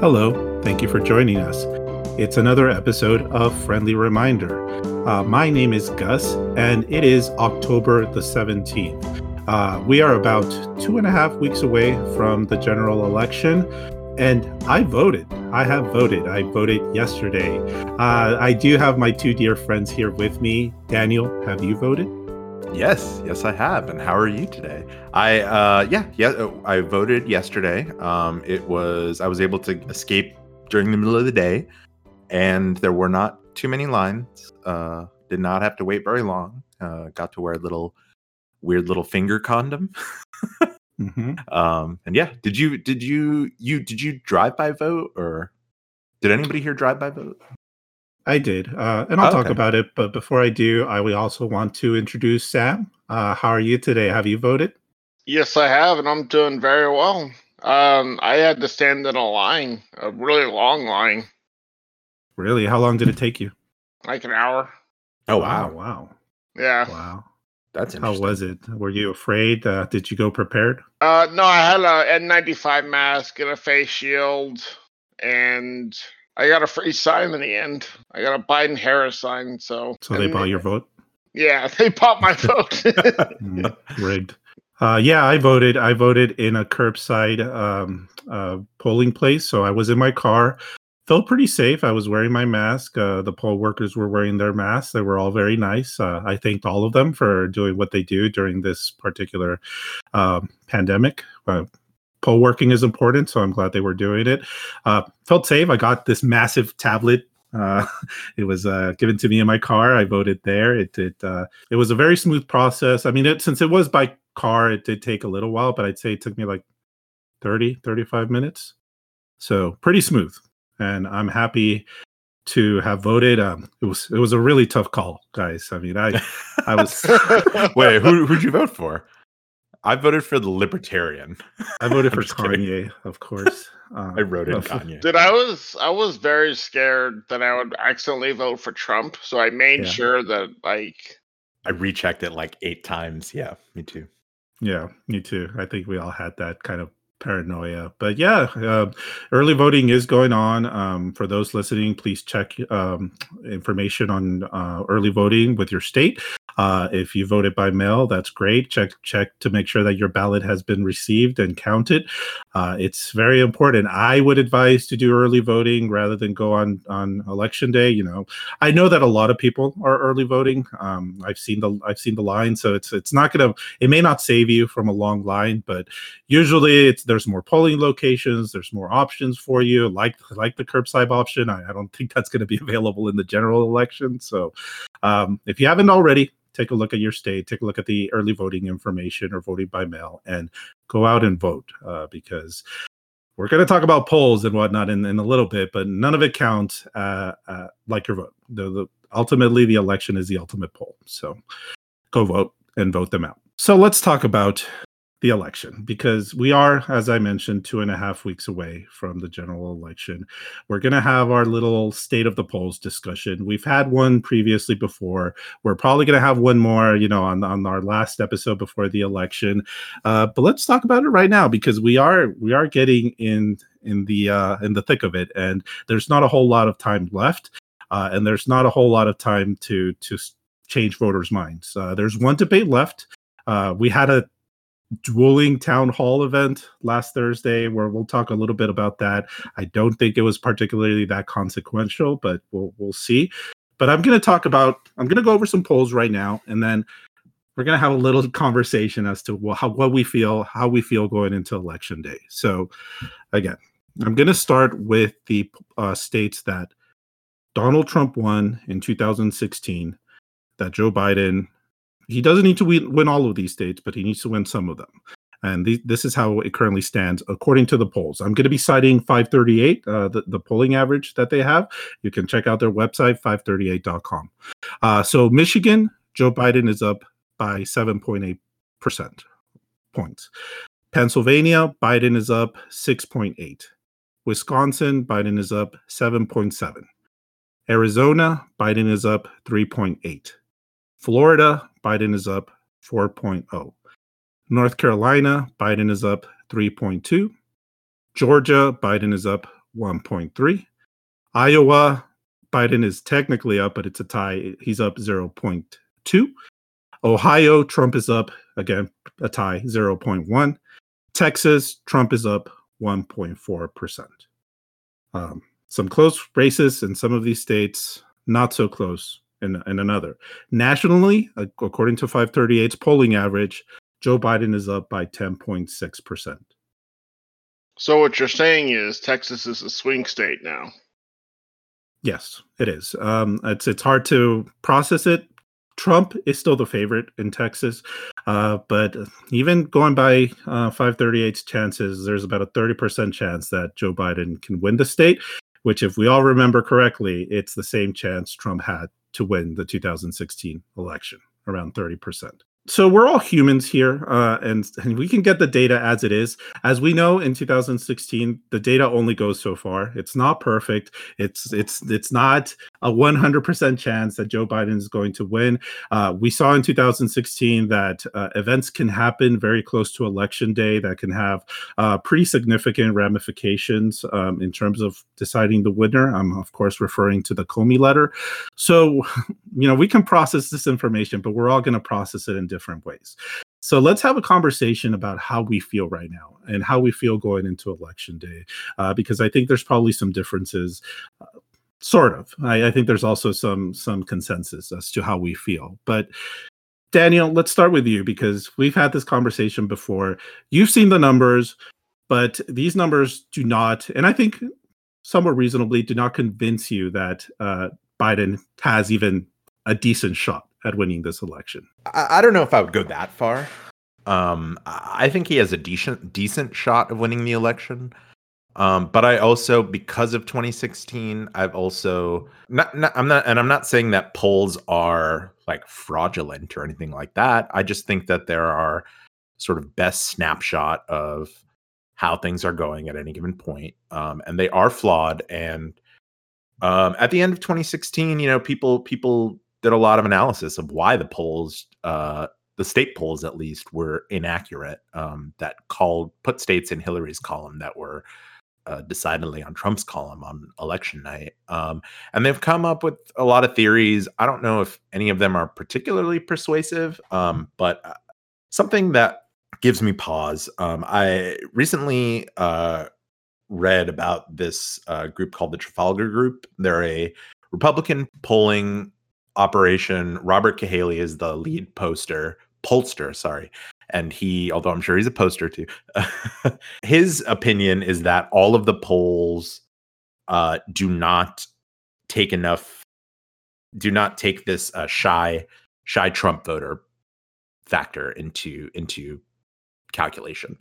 Hello, thank you for joining us. It's another episode of Friendly Reminder. Uh, my name is Gus, and it is October the 17th. Uh, we are about two and a half weeks away from the general election, and I voted. I have voted. I voted yesterday. Uh, I do have my two dear friends here with me. Daniel, have you voted? Yes, yes, I have. And how are you today? I, uh, yeah, yeah, uh, I voted yesterday. Um, it was I was able to escape during the middle of the day, and there were not too many lines. Uh, did not have to wait very long. Uh, got to wear a little weird little finger condom. mm-hmm. Um, and yeah, did you did you you did you drive by vote or did anybody here drive by vote? I did, uh, and I'll talk about it. But before I do, I we also want to introduce Sam. Uh, how are you today? Have you voted? Yes, I have, and I'm doing very well. Um, I had to stand in a line, a really long line. Really? How long did it take you? Like an hour. Oh wow! Wow! Yeah. Wow. That's how was it? Were you afraid? Uh, did you go prepared? Uh, no, I had a N95 mask and a face shield, and I got a free sign in the end. I got a Biden Harris sign. So, so they bought your vote. Yeah, they bought my vote. mm, rigged. Uh, yeah, I voted. I voted in a curbside um, uh, polling place. So I was in my car felt pretty safe. I was wearing my mask. Uh, the poll workers were wearing their masks. They were all very nice. Uh, I thanked all of them for doing what they do during this particular um, pandemic. Uh, poll working is important, so I'm glad they were doing it. Uh, felt safe. I got this massive tablet. Uh, it was uh, given to me in my car. I voted there. It it it was a very smooth process. I mean, it, since it was by car, it did take a little while, but I'd say it took me like 30, 35 minutes. So pretty smooth and I'm happy to have voted. Um, it was it was a really tough call, guys. I mean, I I was wait, who who'd you vote for? I voted for the Libertarian. I voted for Kanye, kidding. of course. Um, I wrote in Kanye. Dude, I was I was very scared that I would accidentally vote for Trump, so I made yeah. sure that like I rechecked it like eight times. Yeah, me too. Yeah, me too. I think we all had that kind of paranoia. But yeah, uh, early voting is going on. Um, for those listening, please check um, information on uh, early voting with your state. Uh, if you voted by mail, that's great. Check check to make sure that your ballot has been received and counted. Uh, it's very important. I would advise to do early voting rather than go on on election day. You know, I know that a lot of people are early voting. Um, I've seen the I've seen the line, so it's it's not gonna it may not save you from a long line, but usually it's there's more polling locations, there's more options for you, like like the curbside option. I, I don't think that's going to be available in the general election. So um, if you haven't already, take a look at your state, take a look at the early voting information or voting by mail, and go out and vote uh, because we're going to talk about polls and whatnot in, in a little bit, but none of it counts uh, uh, like your vote. The, the, ultimately, the election is the ultimate poll. So go vote and vote them out. So let's talk about the election because we are, as I mentioned, two and a half weeks away from the general election. We're going to have our little state of the polls discussion. We've had one previously before. We're probably going to have one more, you know, on, on our last episode before the election. Uh, but let's talk about it right now because we are we are getting in in the uh, in the thick of it, and there's not a whole lot of time left, uh, and there's not a whole lot of time to to change voters' minds. Uh, there's one debate left. Uh, we had a dueling town hall event last Thursday where we'll talk a little bit about that. I don't think it was particularly that consequential, but we'll we'll see. But I'm going to talk about I'm going to go over some polls right now and then we're going to have a little conversation as to how what we feel, how we feel going into election day. So again, I'm going to start with the uh, states that Donald Trump won in 2016, that Joe Biden he doesn't need to win, all of these states, but he needs to win some of them. And this is how it currently stands according to the polls. I'm going to be citing 538, uh, the, the polling average that they have. You can check out their website, 538.com. Uh, so, Michigan, Joe Biden is up by 7.8% points. Pennsylvania, Biden is up 6.8. Wisconsin, Biden is up 7.7. Arizona, Biden is up 3.8. Florida, Biden is up 4.0. North Carolina, Biden is up 3.2. Georgia, Biden is up 1.3. Iowa, Biden is technically up, but it's a tie. He's up 0.2. Ohio, Trump is up again, a tie, 0.1. Texas, Trump is up 1.4%. Um, some close races in some of these states, not so close in, in another. Nationally, according to 538's polling average, Joe Biden is up by 10.6%. So what you're saying is Texas is a swing state now. Yes, it is. Um, it's it's hard to process it. Trump is still the favorite in Texas, uh, but even going by uh, 538's chances, there's about a 30% chance that Joe Biden can win the state. Which, if we all remember correctly, it's the same chance Trump had to win the 2016 election, around 30% so we're all humans here uh, and, and we can get the data as it is. As we know in 2016 the data only goes so far. It's not perfect. It's it's it's not a 100% chance that joe biden is going to win. Uh, we saw in 2016 that uh, events can happen very close to election day that can have uh, pretty significant ramifications um, in terms of deciding the winner. I'm of course referring to the comey letter. So you know we can process this information but we're all going to process it in different ways. So let's have a conversation about how we feel right now and how we feel going into election day, uh, because I think there's probably some differences. Uh, sort of. I, I think there's also some some consensus as to how we feel. But Daniel, let's start with you because we've had this conversation before. You've seen the numbers, but these numbers do not, and I think somewhat reasonably, do not convince you that uh, Biden has even a decent shot at winning this election. I, I don't know if I would go that far. Um, I think he has a decent decent shot of winning the election. Um, but I also, because of 2016, I've also not, not, I'm not, and I'm not saying that polls are like fraudulent or anything like that. I just think that there are sort of best snapshot of how things are going at any given point, um, and they are flawed. And um, at the end of 2016, you know, people people did a lot of analysis of why the polls, uh, the state polls at least, were inaccurate. Um, that called put states in Hillary's column that were uh, decidedly on Trump's column on election night. Um, and they've come up with a lot of theories. I don't know if any of them are particularly persuasive, um, but uh, something that gives me pause. Um, I recently uh, read about this uh, group called the Trafalgar Group. They're a Republican polling operation. Robert Cahaly is the lead poster, pollster, sorry. And he, although I'm sure he's a poster too, his opinion is that all of the polls uh, do not take enough, do not take this uh, shy, shy Trump voter factor into into calculation,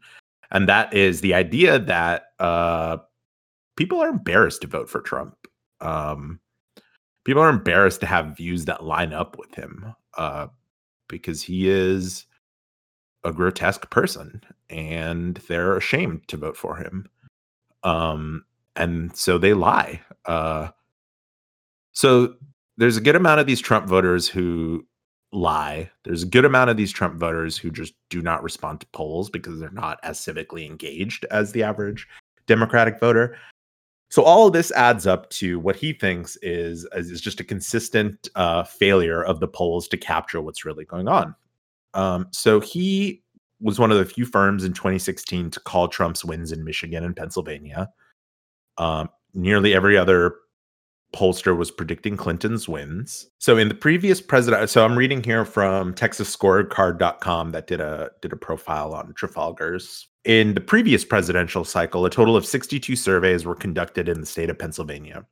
and that is the idea that uh, people are embarrassed to vote for Trump. Um, people are embarrassed to have views that line up with him uh, because he is a grotesque person and they're ashamed to vote for him. Um, and so they lie. Uh, so there's a good amount of these Trump voters who lie. There's a good amount of these Trump voters who just do not respond to polls because they're not as civically engaged as the average Democratic voter. So all of this adds up to what he thinks is is just a consistent uh, failure of the polls to capture what's really going on. Um, so he was one of the few firms in 2016 to call Trump's wins in Michigan and Pennsylvania. Um, nearly every other pollster was predicting Clinton's wins. So in the previous president, so I'm reading here from TexasScorecard.com that did a did a profile on Trafalgar's in the previous presidential cycle, a total of 62 surveys were conducted in the state of Pennsylvania,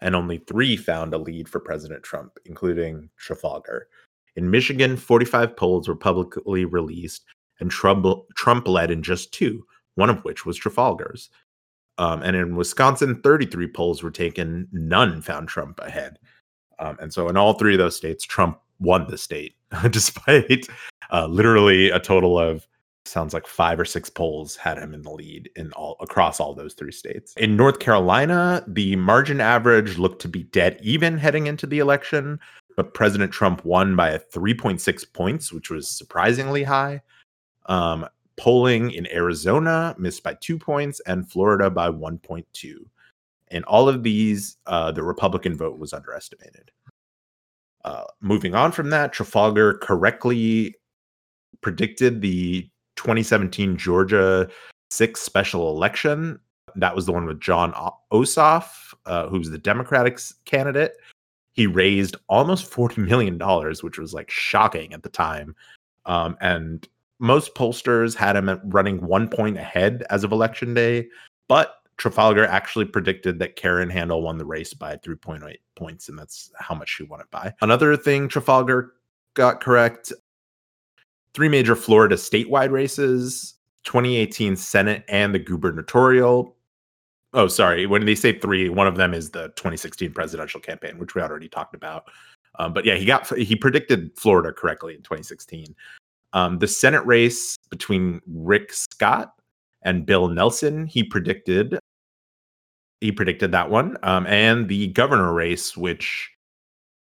and only three found a lead for President Trump, including Trafalgar. In Michigan, 45 polls were publicly released, and Trump, led in just two, one of which was Trafalgar's. Um, and in Wisconsin, 33 polls were taken, none found Trump ahead. Um, and so in all three of those states, Trump won the state, despite uh, literally a total of sounds like five or six polls had him in the lead in all across all those three states. In North Carolina, the margin average looked to be dead even heading into the election, but President Trump won by a 3.6 points, which was surprisingly high. Um, polling in Arizona missed by two points and Florida by 1.2. In all of these, uh, the Republican vote was underestimated. Uh, moving on from that, Trafalgar correctly predicted the 2017 Georgia six special election. That was the one with Jon Ossoff, uh, who's the Democratic candidate. He raised almost $40 million, which was like shocking at the time. Um, and most pollsters had him running one point ahead as of election day, but Trafalgar actually predicted that Karen Handel won the race by 3.8 points, and that's how much she won it by. Another thing Trafalgar got correct three major Florida statewide races, 2018 Senate and the gubernatorial. Oh, sorry. When they say three, one of them is the 2016 presidential campaign, which we already talked about. Um, but yeah, he got he predicted Florida correctly in 2016. Um, the Senate race between Rick Scott and Bill Nelson, he predicted. He predicted that one, um, and the governor race, which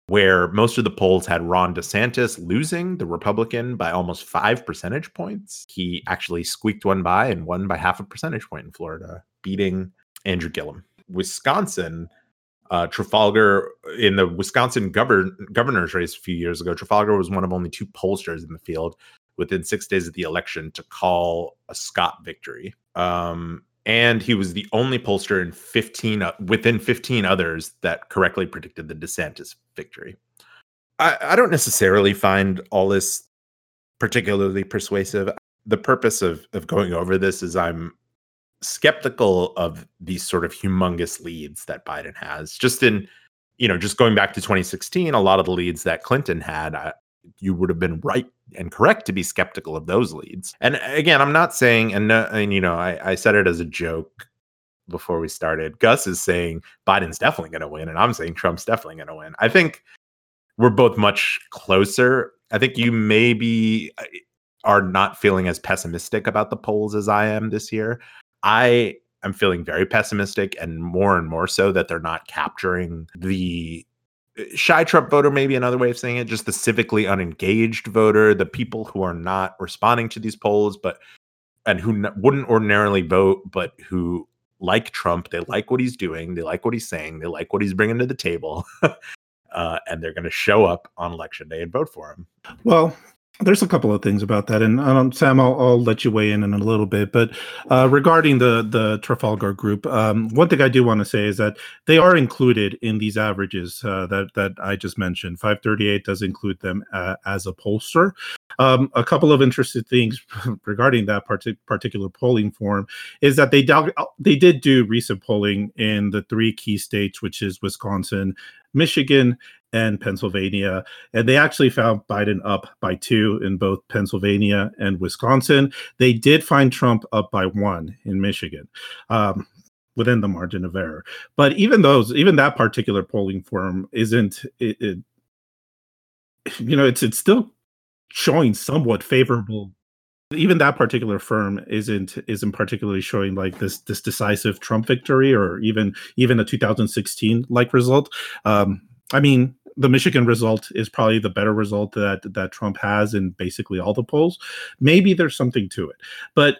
where most of the polls had Ron DeSantis losing the Republican by almost five percentage points. He actually squeaked one by and won by half a percentage point in Florida, beating Andrew Gillum. Wisconsin, uh, Trafalgar in the Wisconsin govern- governor's race a few years ago, Trafalgar was one of only two pollsters in the field within six days of the election to call a Scott victory. Um, and he was the only pollster in 15 uh, within 15 others that correctly predicted the DeSantis victory. I, I don't necessarily find all this particularly persuasive. The purpose of of going over this is I'm skeptical of these sort of humongous leads that Biden has. Just in, you know, just going back to 2016, a lot of the leads that Clinton had, I, you would have been right and correct to be skeptical of those leads. And again, I'm not saying, and, uh, and you know, I, I said it as a joke before we started. Gus is saying Biden's definitely going to win, and I'm saying Trump's definitely going to win. I think we're both much closer. I think you maybe uh, are not feeling as pessimistic about the polls as I am this year. I am feeling very pessimistic and more and more so that they're not capturing the shy Trump voter, maybe another way of saying it, just the civically unengaged voter, the people who are not responding to these polls, but and who n- wouldn't ordinarily vote, but who like Trump, they like what he's doing, they like what he's saying, they like what he's bringing to the table, uh, and they're going to show up on election day and vote for him. Well, there's a couple of things about that, and um, Sam, I'll, I'll, let you weigh in in a little bit. But uh, regarding the the Trafalgar group, um, one thing I do want to say is that they are included in these averages uh, that that I just mentioned. 538 does include them uh, as a pollster. Um, a couple of interesting things regarding that partic- particular polling form is that they do- they did do recent polling in the three key states, which is Wisconsin, Michigan, and Pennsylvania. And they actually found Biden up by two in both Pennsylvania and Wisconsin. They did find Trump up by one in Michigan. Um, within the margin of error but even those even that particular polling firm isn't it, it you know it's it's still showing somewhat favorable even that particular firm isn't isn't particularly showing like this this decisive Trump victory or even even a 2016 like result. Um, I mean, the Michigan result is probably the better result that that Trump has in basically all the polls. Maybe there's something to it, but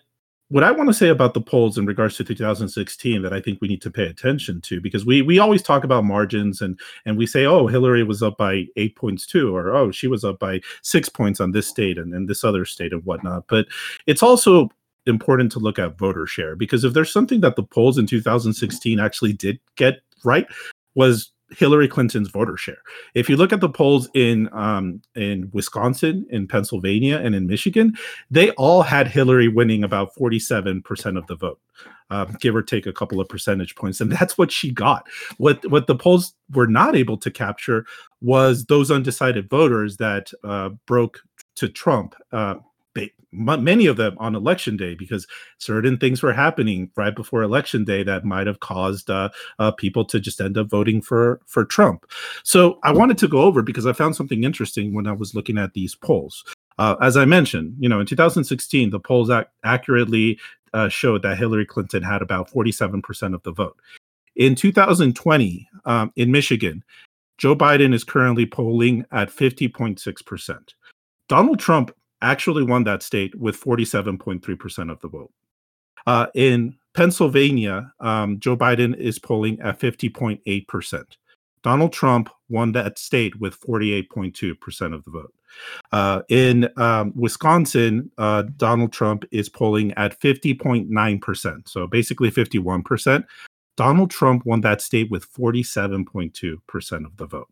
what I want to say about the polls in regards to 2016 that I think we need to pay attention to because we we always talk about margins and and we say oh Hillary was up by eight points too or oh she was up by six points on this state and, and this other state and whatnot but it's also important to look at voter share because if there's something that the polls in 2016 actually did get right was Hillary Clinton's voter share. If you look at the polls in um, in Wisconsin, in Pennsylvania, and in Michigan, they all had Hillary winning about forty seven percent of the vote, um, give or take a couple of percentage points, and that's what she got. What what the polls were not able to capture was those undecided voters that uh, broke to Trump. Uh, many of them on election day because certain things were happening right before election day that might have caused uh, uh, people to just end up voting for for Trump. So I wanted to go over because I found something interesting when I was looking at these polls. Uh, as I mentioned, you know, in 2016, the polls ac- accurately uh, showed that Hillary Clinton had about 47% of the vote. In 2020, um, in Michigan, Joe Biden is currently polling at 50.6%. Donald Trump actually won that state with 47.3% of the vote. Uh, in Pennsylvania, um, Joe Biden is polling at 50.8%. Donald Trump won that state with 48.2% of the vote. Uh, in um, Wisconsin, uh, Donald Trump is polling at 50.9%, so basically 51%. Donald Trump won that state with 47.2% of the vote.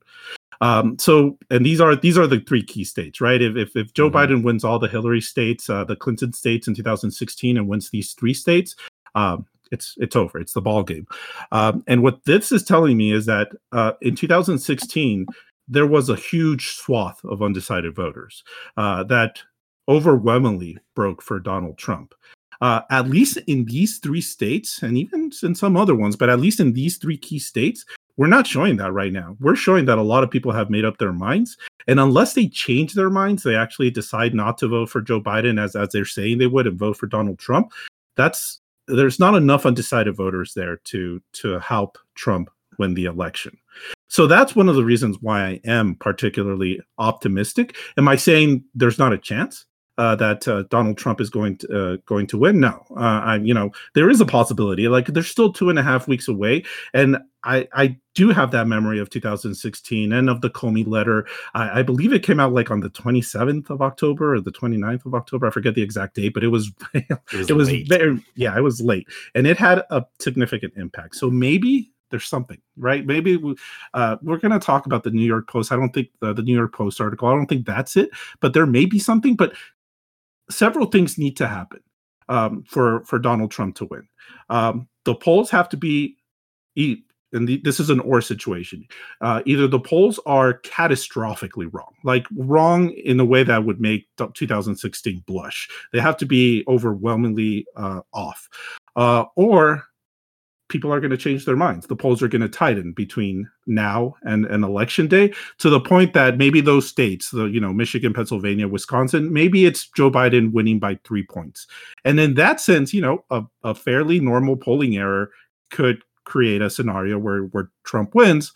Um, so, and these are these are the three key states, right? If if, if Joe mm-hmm. Biden wins all the Hillary states, uh, the Clinton states in 2016, and wins these three states, um, it's it's over. It's the ball game. Um, and what this is telling me is that uh, in 2016 there was a huge swath of undecided voters uh, that overwhelmingly broke for Donald Trump. Uh, at least in these three states, and even in some other ones, but at least in these three key states, we're not showing that right now. We're showing that a lot of people have made up their minds. And unless they change their minds, they actually decide not to vote for Joe Biden as, as they're saying they would and vote for Donald Trump. That's there's not enough undecided voters there to to help Trump win the election. So that's one of the reasons why I am particularly optimistic. Am I saying there's not a chance? Uh, that uh, Donald Trump is going to uh, going to win. No, uh, I you know there is a possibility. Like there's still two and a half weeks away, and I I do have that memory of 2016 and of the Comey letter. I, I believe it came out like on the 27th of October or the 29th of October. I forget the exact date, but it was it was, it was very yeah it was late, and it had a significant impact. So maybe there's something right maybe we, uh, we're going to talk about the new york post i don't think the, the new york post article i don't think that's it but there may be something but several things need to happen um, for for Donald Trump to win. Um, the polls have to be, and the, this is an or situation. Uh, either the polls are catastrophically wrong, like wrong in a way that would make 2016 blush. They have to be overwhelmingly uh, off, uh, or people are going to change their minds. The polls are going to tighten between now and, and election day to the point that maybe those states, the you know Michigan, Pennsylvania, Wisconsin, maybe it's Joe Biden winning by three points. And in that sense, you know, a, a fairly normal polling error could create a scenario where where Trump wins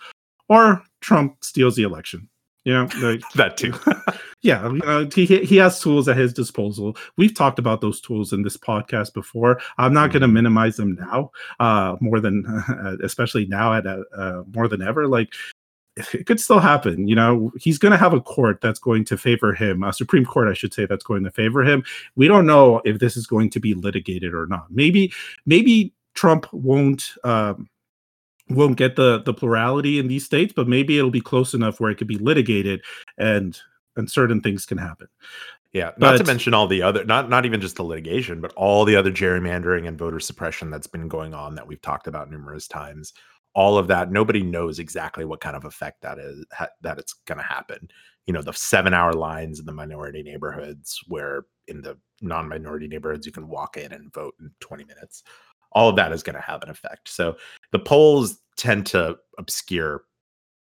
or Trump steals the election. You know, like, that too. yeah, uh, he he has tools at his disposal. We've talked about those tools in this podcast before. I'm not going to mm-hmm. minimize them now, uh, more than uh, especially now at uh, more than ever. Like it could still happen. You know, he's going to have a court that's going to favor him, a Supreme Court, I should say, that's going to favor him. We don't know if this is going to be litigated or not. Maybe, maybe Trump won't. Um, won't get the the plurality in these states, but maybe it'll be close enough where it could be litigated and and certain things can happen. Yeah, not but, to mention all the other not not even just the litigation, but all the other gerrymandering and voter suppression that's been going on that we've talked about numerous times. All of that, nobody knows exactly what kind of effect that is ha- that it's going to happen. You know, the 7-hour lines in the minority neighborhoods where in the non-minority neighborhoods you can walk in and vote in 20 minutes all of that is going to have an effect. So the polls tend to obscure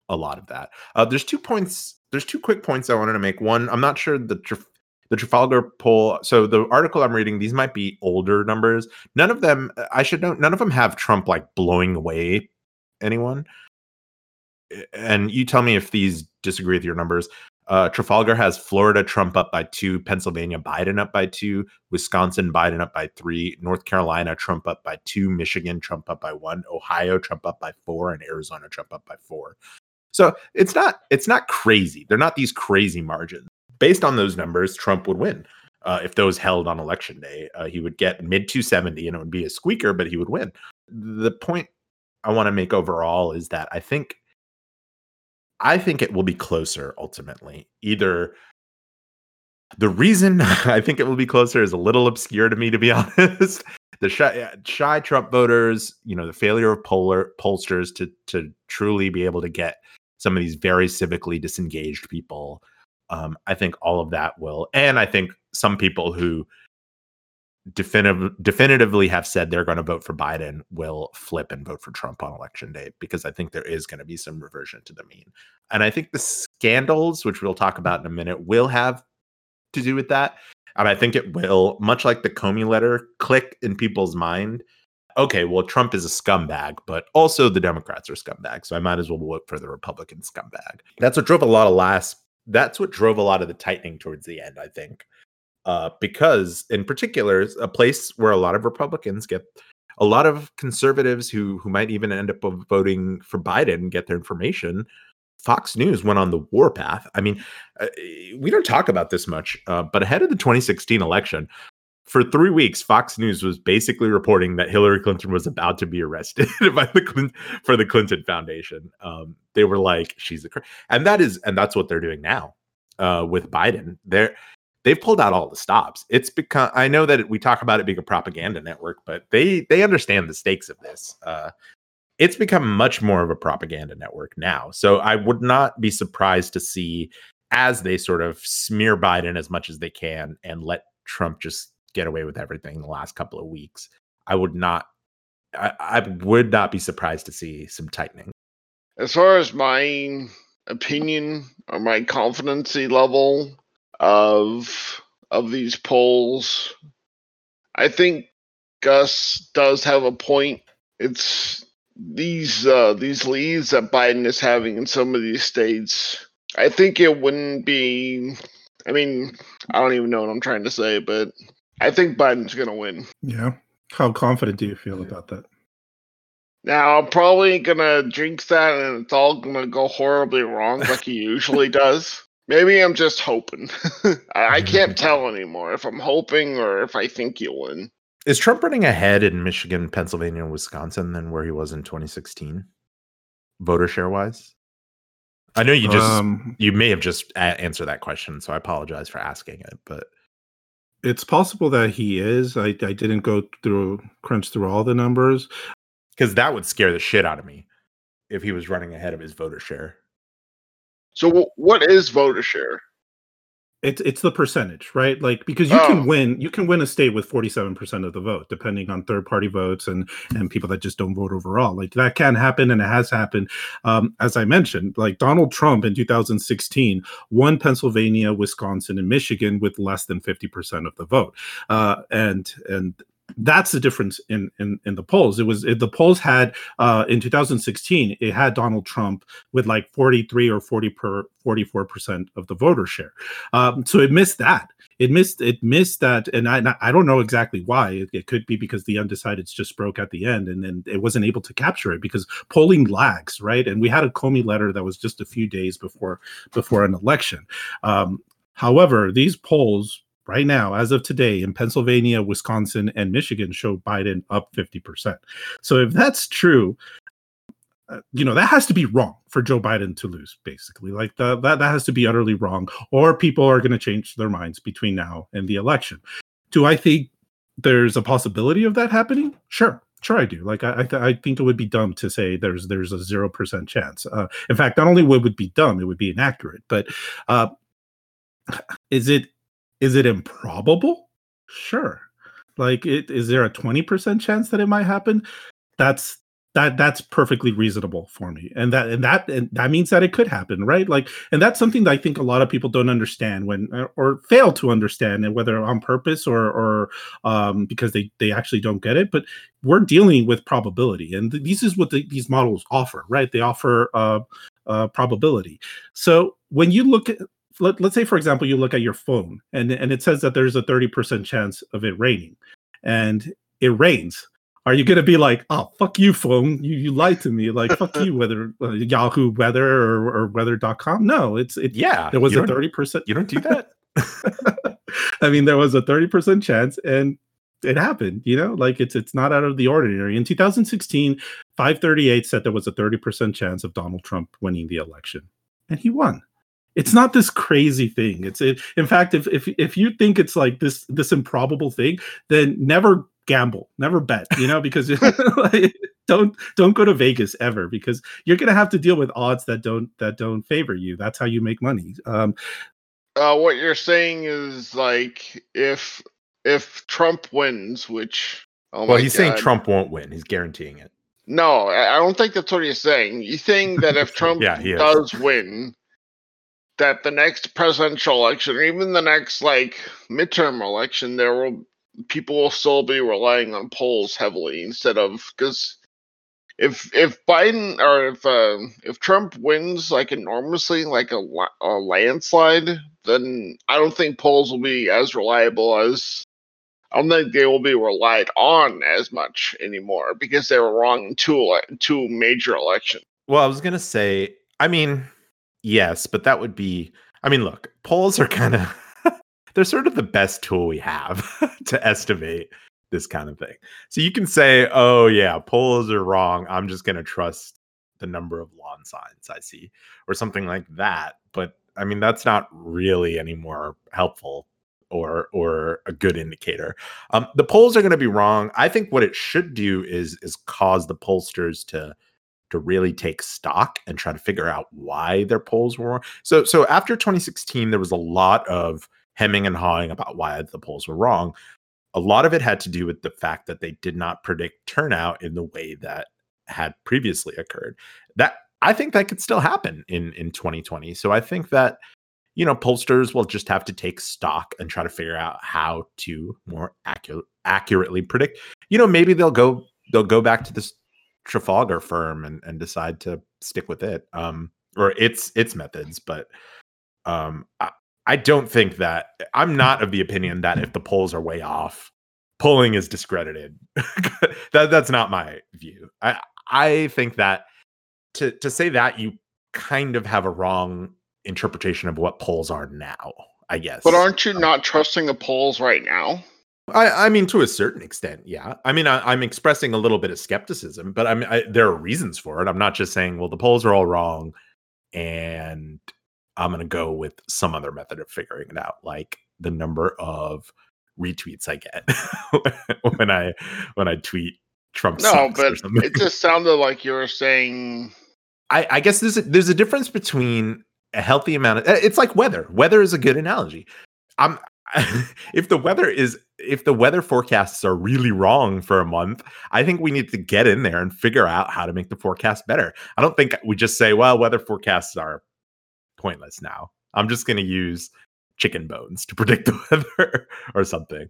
a lot of that. Uh, there's two points. There's two quick points I wanted to make. One, I'm not sure the Traf- the Trafalgar poll. So the article I'm reading, these might be older numbers. None of them, I should know, none of them have Trump like blowing away anyone. And you tell me if these disagree with your numbers. Uh, Trafalgar has Florida Trump up by two, Pennsylvania Biden up by two, Wisconsin Biden up by three, North Carolina Trump up by two, Michigan Trump up by one, Ohio Trump up by four, and Arizona Trump up by four. So it's not it's not crazy. They're not these crazy margins. Based on those numbers, Trump would win. Uh, if those held on election day, uh, he would get mid 270 and it would be a squeaker, but he would win. The point I want to make overall is that I think I think it will be closer ultimately. Either the reason I think it will be closer is a little obscure to me, to be honest. the shy, shy, Trump voters, you know, the failure of polar pollsters to to truly be able to get some of these very civically disengaged people. Um, I think all of that will, and I think some people who definitive, definitively have said they're going to vote for Biden will flip and vote for Trump on election day because I think there is going to be some reversion to the mean. And I think the scandals, which we'll talk about in a minute, will have to do with that. And I think it will, much like the Comey letter, click in people's mind. Okay, well, Trump is a scumbag, but also the Democrats are scumbags. So I might as well vote for the Republican scumbag. That's what drove a lot of last. That's what drove a lot of the tightening towards the end, I think uh, because, in particular, a place where a lot of Republicans get a lot of conservatives who who might even end up voting for Biden get their information. Fox News went on the warpath. I mean, uh, we don't talk about this much, uh, but ahead of the 2016 election, for three weeks, Fox News was basically reporting that Hillary Clinton was about to be arrested by the Clinton, for the Clinton Foundation. Um, they were like, "She's a," cr-. and that is, and that's what they're doing now uh, with Biden. They're they've pulled out all the stops. It's become. I know that we talk about it being a propaganda network, but they they understand the stakes of this. Uh, it's become much more of a propaganda network now. So I would not be surprised to see as they sort of smear Biden as much as they can and let Trump just get away with everything the last couple of weeks. I would not I, I would not be surprised to see some tightening. As far as my opinion or my confidency level of of these polls, I think Gus does have a point. It's these uh, these leads that Biden is having in some of these states. I think it wouldn't be. I mean, I don't even know what I'm trying to say, but I think Biden's going to win. Yeah. How confident do you feel about that? Now, I'm probably to drink that and it's all to go horribly wrong like he usually does. Maybe I'm just hoping. I, can't tell anymore if I'm hoping or if I think he'll win. Is Trump running ahead in Michigan, Pennsylvania, and Wisconsin than where he was in 2016, voter share wise? I know you just um, you may have just a- answered that question, so I apologize for asking it. But it's possible that he is. I, I didn't go through crunch through all the numbers because that would scare the shit out of me if he was running ahead of his voter share. So what is voter share? It's it's the percentage, right? Like because you oh. can win, you can win a state with forty seven percent of the vote, depending on third party votes and and people that just don't vote overall. Like that can happen, and it has happened. Um, as I mentioned, like Donald Trump in two thousand sixteen won Pennsylvania, Wisconsin, and Michigan with less than fifty percent of the vote, uh, and and that's the difference in in, in the polls. It was it, the polls had uh, in 2016 it had Donald Trump with like 43 or 40 per 44 percent of the voter share. Um, so it missed that. It missed it missed that, and I I don't know exactly why. It, it could be because the undecideds just broke at the end, and then it wasn't able to capture it because polling lags, right? And we had a Comey letter that was just a few days before before an election. Um, however, these polls right now, as of today, in Pennsylvania, Wisconsin, and Michigan show Biden up 50%. So if that's true, uh, you know that has to be wrong for Joe Biden to lose, basically. Like the, that that has to be utterly wrong, or people are going to change their minds between now and the election. Do I think there's a possibility of that happening? Sure, sure I do. Like I, I, th- I, think it would be dumb to say there's there's a zero percent chance. Uh, in fact, not only would it be dumb, it would be inaccurate. But uh, is it is it improbable? Sure. Like, it, is there a 20% chance that it might happen? That's that that's perfectly reasonable for me and that and that and that means that it could happen right like and that's something that i think a lot of people don't understand when or fail to understand and whether on purpose or or um, because they they actually don't get it but we're dealing with probability and th- this is what the, these models offer right they offer uh, uh, probability so when you look at let, us say for example you look at your phone and and it says that there's a 30% chance of it raining and it rains. Are you going to be like oh fuck you phone. You, you lied to me. Like fuck you whether uh, yahoo weather or, or weather.com no it's it yeah there was a 30% you don't do that? I mean there was a 30% chance and it happened you know? Like it's it's not out of the ordinary. In 2016 538 said there was a 30% chance of donald trump winning the election and he won it's not this crazy thing. It's it, in fact if, if if you think it's like this this improbable thing then never gamble never bet you know because like, don't don't go to vegas ever because you're gonna have to deal with odds that don't that don't favor you. That's how you make money. Um uh what you're saying is like if if trump wins which oh well he's God. saying trump won't win. He's guaranteeing it. No i don't think that's what he's saying. He's saying that if trump yeah, does win that the next presidential election or even the next like midterm election there will people will still be relying on polls heavily instead of because if if Biden or if uh, if Trump wins like enormously, like a, a landslide, then I don't think polls will be as reliable as I don't think they will be relied on as much anymore because they were wrong in two ele- two major elections. Well, I was gonna say, I mean, yes, but that would be. I mean, look, polls are kind of they're sort of the best tool we have to estimate this kind of thing. So you can say, oh, yeah, polls are wrong. I'm just going to trust the number of lawn signs I see or something like that. But I mean, that's not really any more helpful or or a good indicator. Um, the polls are going to be wrong. I think what it should do is is cause the pollsters to to really take stock and try to figure out why their polls were wrong. So so after 2016, there was a lot of hemming and hawing about why the polls were wrong a lot of it had to do with the fact that they did not predict turnout in the way that had previously occurred. That I think that could still happen in in 2020. So I think that you know pollsters will just have to take stock and try to figure out how to more accurate accurately predict. You know, maybe they'll go they'll go back to this Trafalgar firm and and decide to stick with it um or its its methods, but um I, I don't think that I'm not of the opinion that if the polls are way off, polling is discredited. that that's not my view. I I think that to to say that you kind of have a wrong interpretation of what polls are now. I guess. But aren't you not trusting the polls right now? I, I mean, to a certain extent, yeah. I mean, I, am expressing a little bit of skepticism, but I mean, I, there are reasons for it. I'm not just saying, well, the polls are all wrong, and I'm going to go with some other method of figuring it out, like the number of retweets I get when I when I tweet Trump. No, but it just sounded like you were saying. I, I guess there's a, there's a difference between a healthy amount of. Eh, it's like weather. Weather is a good analogy. I'm if the weather is if the weather forecasts are really wrong for a month, I think we need to get in there and figure out how to make the forecast better. I don't think we just say, well, weather forecasts are pointless now. I'm just going to use chicken bones to predict the weather or something.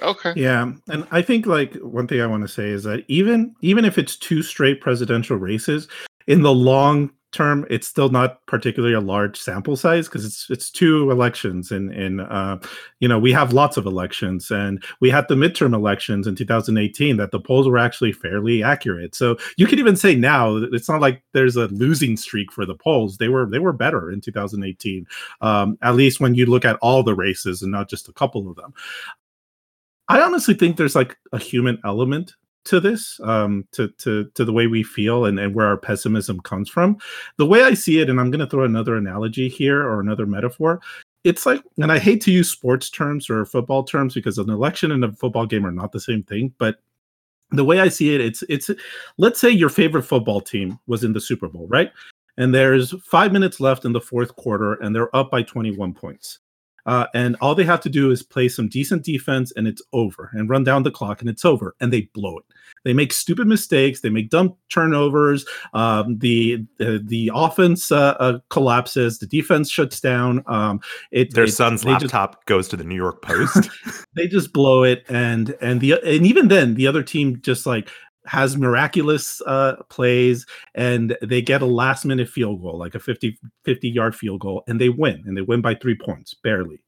Okay. Yeah, and I think like one thing I want to say is that even even if it's two straight presidential races, in the long term, it's still not particularly a large sample size because it's it's two elections, and and uh, you know we have lots of elections, and we had the midterm elections in 2018 that the polls were actually fairly accurate. So you could even say now it's not like there's a losing streak for the polls; they were they were better in 2018, um, at least when you look at all the races and not just a couple of them. I honestly think there's like a human element to this um, to to to the way we feel and, and where our pessimism comes from. The way i see it and i'm going to throw another analogy here or another metaphor it's like and i hate to use sports terms or football terms because an election and a football game are not the same thing but the way i see it it's it's let's say your favorite football team was in the super bowl right? And there's five minutes left in the fourth quarter and they're up by 21 points uh, and all they have to do is play some decent defense and it's over and run down the clock and it's over and they blow it. They make stupid mistakes. They make dumb turnovers. Um, the, the, the offense uh, uh, collapses. The defense shuts down. Um, it, their it, son's laptop just, goes to the new york post. They just blow it and and the and even then the other team just like has miraculous uh, plays and they get a last minute field goal like a 50 50 yard field goal and they win and they win by 3 points barely.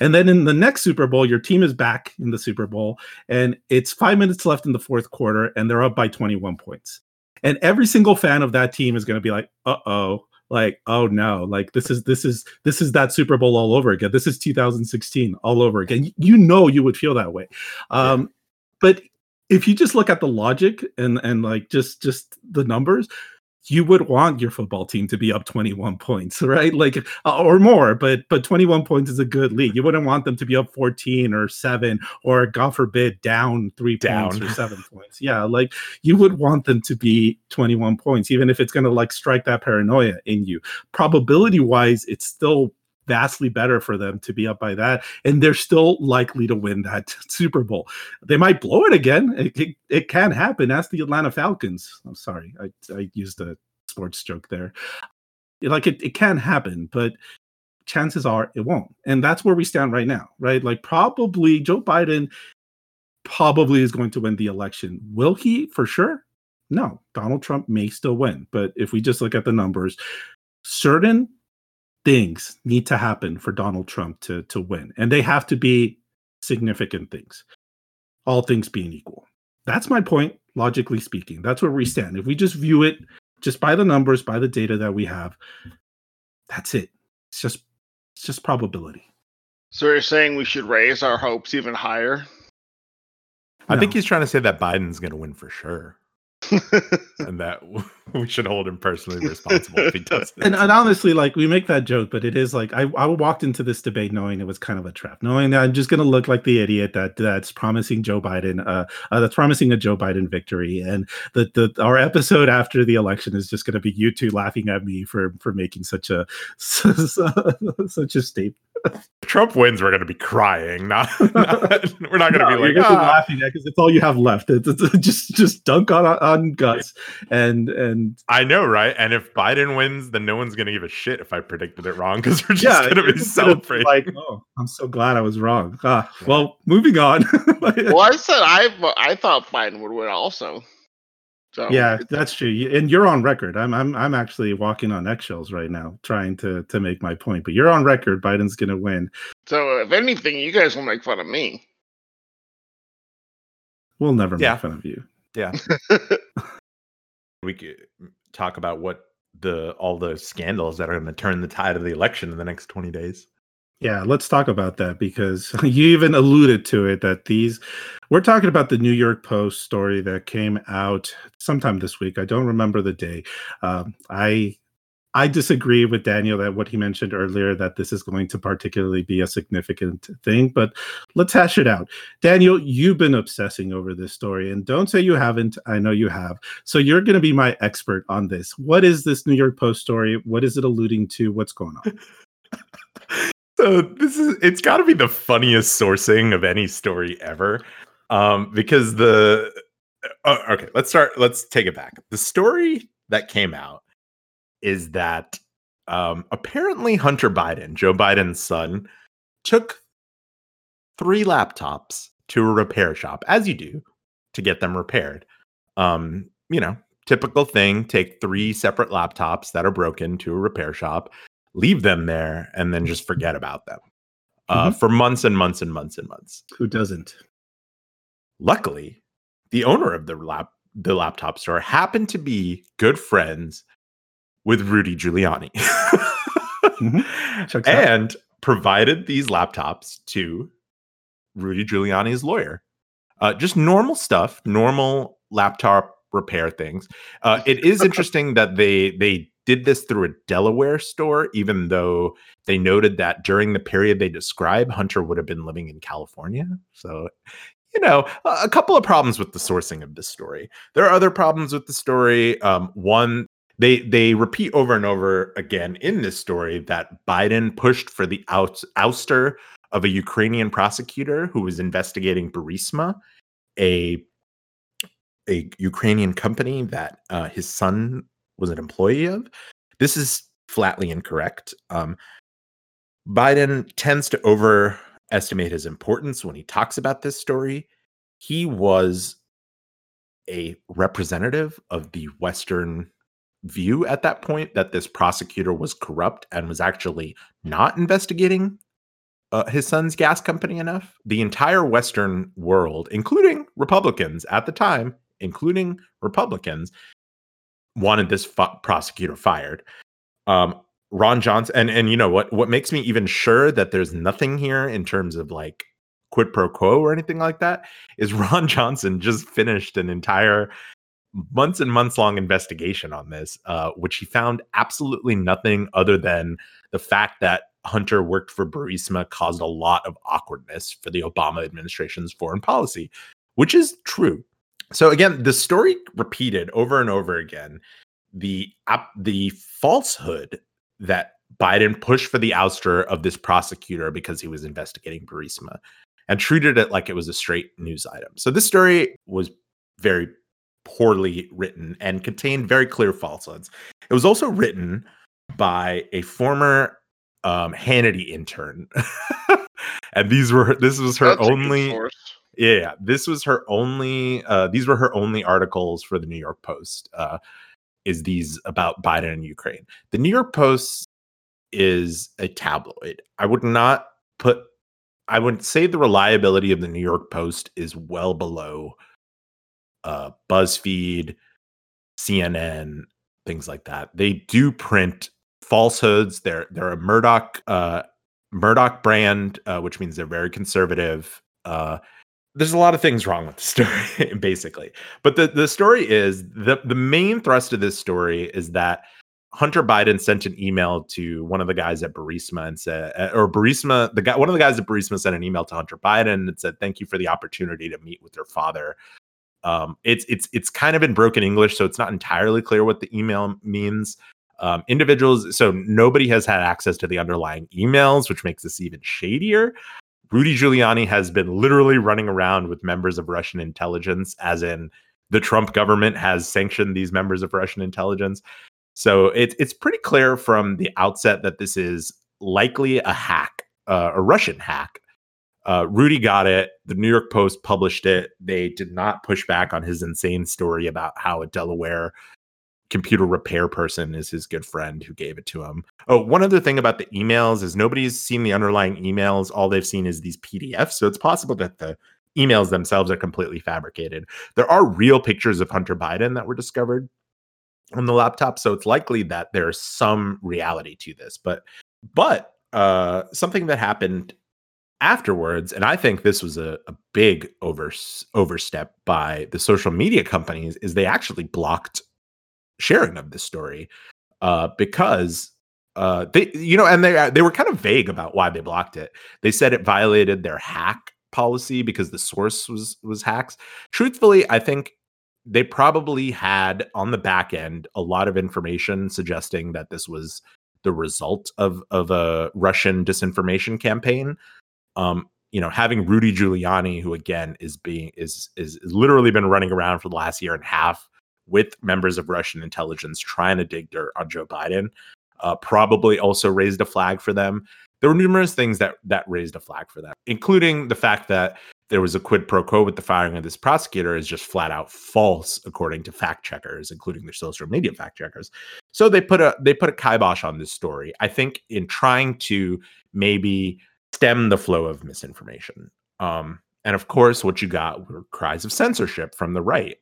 And then in the next Super Bowl your team is back in the Super Bowl and it's 5 minutes left in the fourth quarter and they're up by 21 points. And every single fan of that team is going to be like, "Uh-oh, like oh no like this is this is this is that super bowl all over again this is 2016 all over again you know you would feel that way um but if you just look at the logic and and like just just the numbers you would want your football team to be up 21 points right? Like uh, or more but but 21 points is a good lead you wouldn't want them to be up 14 or 7 or god forbid down 3 down. points or 7 points. Yeah like you would want them to be 21 points even if it's going to like strike that paranoia in you. Probability wise it's still vastly better for them to be up by that, and they're still likely to win that Super Bowl. They might blow it again. It, it, it can happen. Ask the Atlanta Falcons. I'm sorry, I, I used a sports joke there. Like it, it can happen, but chances are it won't. And that's where we stand right now, right? Like probably Joe Biden probably is going to win the election. Will he for sure? No, Donald Trump may still win. But if we just look at the numbers, certain things need to happen for Donald Trump to to win, and they have to be significant things. All things being equal. That's my point, logically speaking. That's where we stand. If we just view it just by the numbers, by the data that we have, that's it. It's just it's just probability. So you're saying we should raise our hopes even higher? I think he's trying to say that Biden's going to win for sure, and that we should hold him personally responsible if he doesn't. and, and honestly, like we make that joke, but it is like I, I walked into this debate knowing it was kind of a trap, knowing that I'm just going to look like the idiot that that's promising Joe Biden, uh, uh that's promising a Joe Biden victory, and the the our episode after the election is just going to be you two laughing at me for for making such a such a statement. Trump wins, we're going to be crying. Not, not- we're not going to No, be like, gonna be "Ah." laughing at because it's all you have left. It's, it's just just dunk on on guts and and I know, right? And if Biden wins, then no one's going to give a shit if I predicted it wrong because we're just yeah, going to be just gonna be celebrating. Like, oh, I'm so glad I was wrong. Ah, well, moving on. well, I said I I thought Biden would win also. So yeah, that's true. And you're on record. I'm I'm I'm actually walking on eggshells right now, trying to to make my point. But you're on record. Biden's gonna win. So if anything, you guys will make fun of me. We'll never Yeah. make fun of you. Yeah. we could talk about what the all the scandals that are going to turn the tide of the election in the next 20 days. Yeah, let's talk about that because you even alluded to it that these we're talking about the New York Post story that came out sometime this week. I don't remember the day. Um, I I disagree with Daniel that what he mentioned earlier that this is going to particularly be a significant thing, but let's hash it out. Daniel, you've been obsessing over this story and don't say you haven't. I know you have. So you're going to be my expert on this. What is this New York Post story? What is it alluding to? What's going on? So this is it's got to be the funniest sourcing of any story ever. Um because the oh, okay, let's start let's take it back. The story that came out is that um apparently Hunter Biden, Joe Biden's son, took three laptops to a repair shop as you do to get them repaired. Um, you know, typical thing, take three separate laptops that are broken to a repair shop leave them there and then just forget about them uh, for months and months and months and months. Who doesn't? Luckily, the owner of the lap the laptop store happened to be good friends with Rudy Giuliani out. and provided these laptops to Rudy Giuliani's lawyer. Uh, just normal stuff, normal laptop repair things. Uh, it is interesting that they they did this through a Delaware store, even though they noted that during the period they describe, Hunter would have been living in California. So, you know, a, a couple of problems with the sourcing of this story. There are other problems with the story. Um, one, they they repeat over and over again in this story that Biden pushed for the ouster of a Ukrainian prosecutor who was investigating Burisma, a a Ukrainian company that uh, his son was an employee of. This is flatly incorrect. Um, Biden tends to overestimate his importance when he talks about this story. He was a representative of the Western view at that point that this prosecutor was corrupt and was actually not investigating uh, his son's gas company enough. The entire Western world, including Republicans at the time, including Republicans, wanted this fu- prosecutor fired. Um, Ron Johnson, and and you know what? What makes me even sure that there's nothing here in terms of like quid pro quo or anything like that is Ron Johnson just finished an entire months and months long investigation on this, uh, which he found absolutely nothing other than the fact that Hunter worked for Burisma caused a lot of awkwardness for the Obama administration's foreign policy, which is true. So again, the story repeated over and over again the ap- the falsehood that Biden pushed for the ouster of this prosecutor because he was investigating Burisma and treated it like it was a straight news item. So this story was very poorly written and contained very clear falsehoods. It was also written by a former um, Hannity intern, and these were this was her That's only yeah, this was her only. Uh, these were her only articles for the New York Post. Uh, is these about Biden and Ukraine? The New York Post is a tabloid. I would not put. I would say the reliability of the New York Post is well below uh, BuzzFeed, CNN, things like that. They do print falsehoods. They're they're a Murdoch uh, Murdoch brand, uh, which means they're very conservative. Uh, there's a lot of things wrong with the story, basically. But the the story is the the main thrust of this story is that Hunter Biden sent an email to one of the guys at Burisma and said, uh, or Burisma, the guy, one of the guys at Burisma sent an email to Hunter Biden and said, "Thank you for the opportunity to meet with your father." Um, it's it's it's kind of in broken English, so it's not entirely clear what the email means. Um, individuals, so nobody has had access to the underlying emails, which makes this even shadier. Rudy Giuliani has been literally running around with members of Russian intelligence, as in the Trump government has sanctioned these members of Russian intelligence. So it's it's pretty clear from the outset that this is likely a hack, uh, a Russian hack. Uh, Rudy got it. The New York Post published it. They did not push back on his insane story about how a Delaware computer repair person is his good friend who gave it to him. Oh, one other thing about the emails is nobody's seen the underlying emails. All they've seen is these PDFs. So it's possible that the emails themselves are completely fabricated. There are real pictures of Hunter Biden that were discovered on the laptop, so it's likely that there's some reality to this. But but uh something that happened afterwards and i think this was a, a big over overstep by the social media companies is they actually blocked sharing of this story uh, because uh, they, you know, and they uh, they were kind of vague about why they blocked it. They said it violated their hack policy because the source was was hacks. Truthfully, I think they probably had on the back end a lot of information suggesting that this was the result of of a Russian disinformation campaign. Um, you know, having Rudy Giuliani, who again is being is is literally been running around for the last year and a half with members of Russian intelligence trying to dig dirt on Joe Biden. Uh, probably also raised a flag for them. There were numerous things that that raised a flag for them, including the fact that there was a quid pro quo with the firing of this prosecutor is just flat out false, according to fact checkers, including their social media fact checkers. So they put a they put a kibosh on this story. I think in trying to maybe stem the flow of misinformation. Um, and of course, what you got were cries of censorship from the right.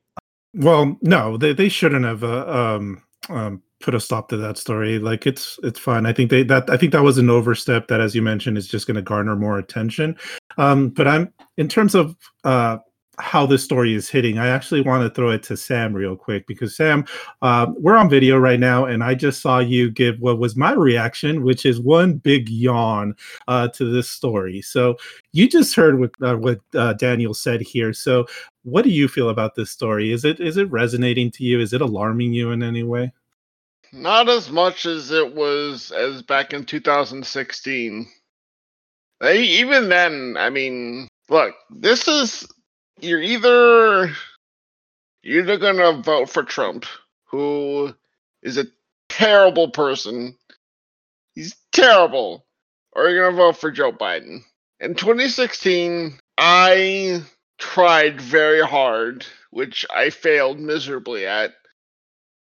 Well, no, they they shouldn't have uh, um, um, put a stop to that story. Like it's it's fine. I think they that I think that was an overstep that, as you mentioned, is just going to garner more attention. Um, but I'm in terms of uh, how this story is hitting, I actually want to throw it to Sam real quick because Sam, uh, we're on video right now, and I just saw you give what was my reaction, which is one big yawn uh, to this story. So you just heard what uh, what uh, Daniel said here. So what do you feel about this story? Is it is it resonating to you? Is it alarming you in any way? Not as much as it was as back in 2016. Even then, I mean, look, this is you're either you're either gonna vote for Trump, who is a terrible person. He's terrible. Or you're gonna vote for Joe Biden. In 2016, I tried very hard, which I failed miserably at,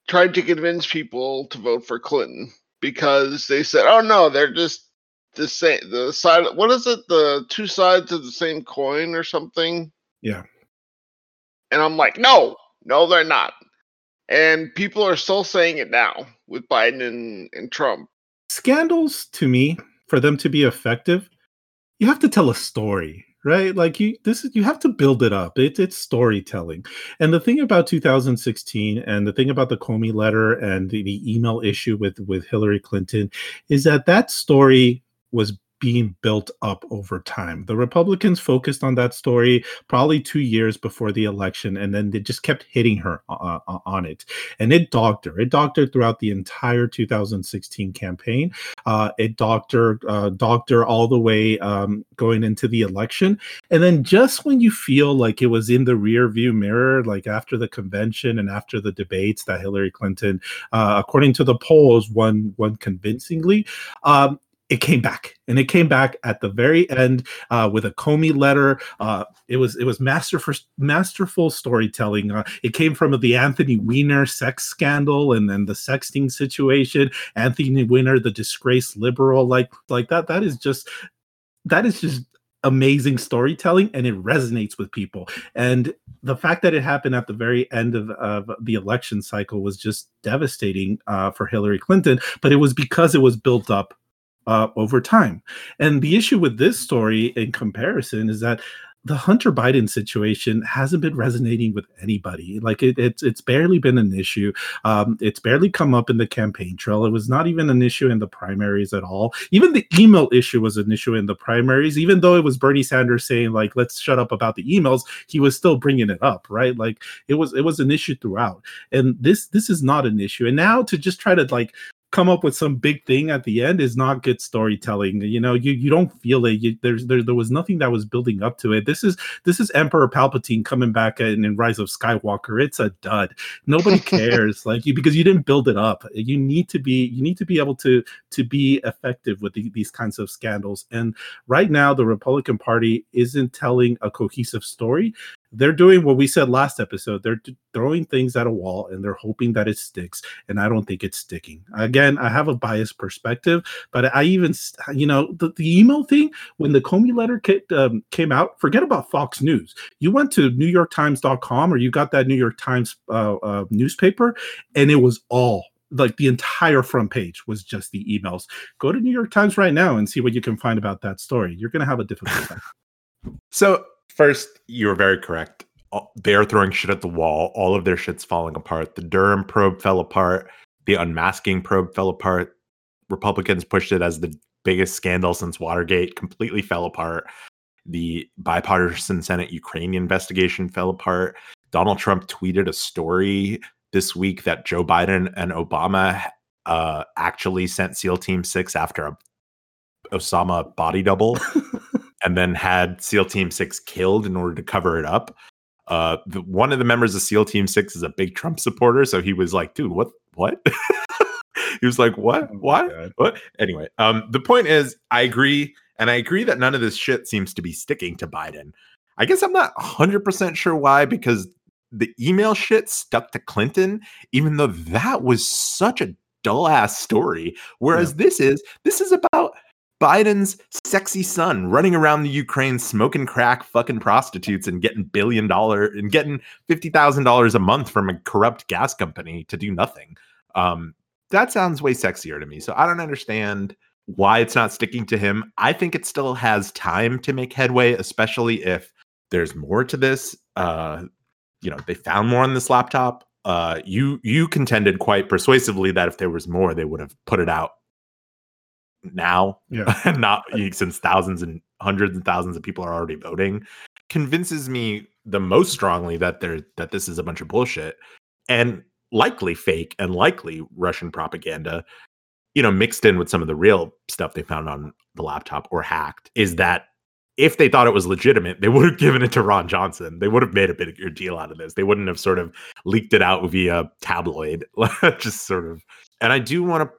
tried to convince people to vote for Clinton because they said, "Oh no, they're just the same. The side. What is it? The two sides of the same coin, or something." Yeah. And I'm like, no, no, they're not. And people are still saying it now with Biden and, and Trump. Scandals, to me, for them to be effective, you have to tell a story right like you this is you have to build it up it, it's storytelling and the thing about 2016 and the thing about the comey letter and the, the email issue with with hillary clinton is that that story was being built up over time. The Republicans focused on that story probably two years before the election, and then they just kept hitting her uh, uh on it. And it dogged her. It dogged her throughout the entire 2016 campaign. Uh, it dogged her, uh, her all the way um, going into the election. And then just when you feel like it was in the rear view mirror, like after the convention and after the debates that Hillary Clinton, uh, according to the polls, won won convincingly. Um, it came back and it came back at the very end uh, with a comey letter. Uh, it was it was masterful masterful storytelling. Uh, it came from the anthony weiner sex scandal and then the sexting situation. Anthony weiner the disgraced liberal like like that that is just that is just amazing storytelling and it resonates with people. And the fact that it happened at the very end of, of the election cycle was just devastating uh, for hillary clinton but it was because it was built up uh, over time. And the issue with this story in comparison is that the Hunter Biden situation hasn't been resonating with anybody. Like it, it's it's barely been an issue. Um, it's barely come up in the campaign trail. It was not even an issue in the primaries at all. Even the email issue was an issue in the primaries. Even though it was Bernie Sanders saying like let's shut up about the emails, he was still bringing it up, right? Like it was it was an issue throughout. And this this is not an issue. And now to just try to like come up with some big thing at the end is not good storytelling. You know, you you don't feel it. You, there's there there was nothing that was building up to it. This is this is Emperor Palpatine coming back in, in Rise of Skywalker. It's a dud. Nobody cares like you because you didn't build it up. You need to be you need to be able to to be effective with the, these kinds of scandals. And right now, the Republican Party isn't telling a cohesive story they're doing what we said last episode. They're throwing things at a wall and they're hoping that it sticks. And I don't think it's sticking. Again, I have a biased perspective, but I even, you know, the, the email thing, when the Comey letter um, came out, forget about Fox News. You went to NewYorkTimes.com or you got that New York Times uh, uh, newspaper, and it was all like the entire front page was just the emails. Go to New York Times right now and see what you can find about that story. You're going to have a difficult time. So First, you were very correct. They're throwing shit at the wall. All of their shit's falling apart. The Durham probe fell apart. The unmasking probe fell apart. Republicans pushed it as the biggest scandal since Watergate, completely fell apart. The bipartisan Senate Ukraine investigation fell apart. Donald Trump tweeted a story this week that Joe Biden and Obama uh, actually sent SEAL Team 6 after a Osama body double. and then had SEAL Team Six killed in order to cover it up. Uh, the, one of the members of SEAL Team Six is a big Trump supporter, so he was like, "Dude, what? What?" he was like, "What? Oh what? What?" Anyway, um, the point is, I agree, and I agree that none of this shit seems to be sticking to Biden. I guess I'm not 100% sure why, because the email shit stuck to Clinton, even though that was such a dull ass story. Whereas yeah. this is this is about Biden's sexy son running around the Ukraine smoking crack, fucking prostitutes, and getting billion dollar and getting fifty thousand dollars a month from a corrupt gas company to do nothing. Um, that sounds way sexier to me. So I don't understand why it's not sticking to him. I think it still has time to make headway, especially if there's more to this. Uh, you know, they found more on this laptop. Uh, you you contended quite persuasively that if there was more, they would have put it out now, yeah. not since thousands and hundreds and thousands of people are already voting, convinces me the most strongly that there that this is a bunch of bullshit and likely fake and likely Russian propaganda, you know, mixed in with some of the real stuff they found on the laptop or hacked, is that if they thought it was legitimate, they would have given it to Ron Johnson. They would have made a bigger deal out of this. They wouldn't have sort of leaked it out via tabloid, just sort of. And I do want to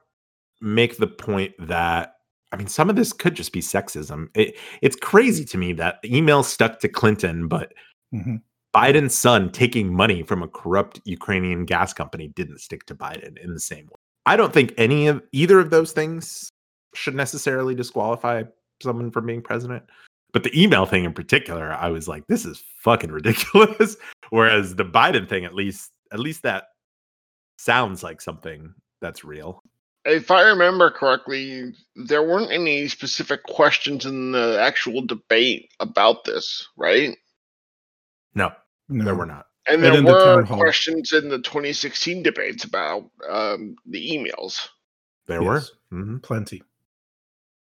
make the point that I mean, some of this could just be sexism. It, it's crazy to me that email stuck to Clinton, but mm-hmm. Biden's son taking money from a corrupt Ukrainian gas company didn't stick to Biden in the same way. I don't think any of either of those things should necessarily disqualify someone from being president. But the email thing in particular, I was like, this is fucking ridiculous. Whereas the Biden thing, at least, at least that sounds like something that's real if I remember correctly, there weren't any specific questions in the actual debate about this, right? No, no. there were not. And there and were the questions in the 2016 debates about um, the emails. There yes. were mm-hmm. plenty.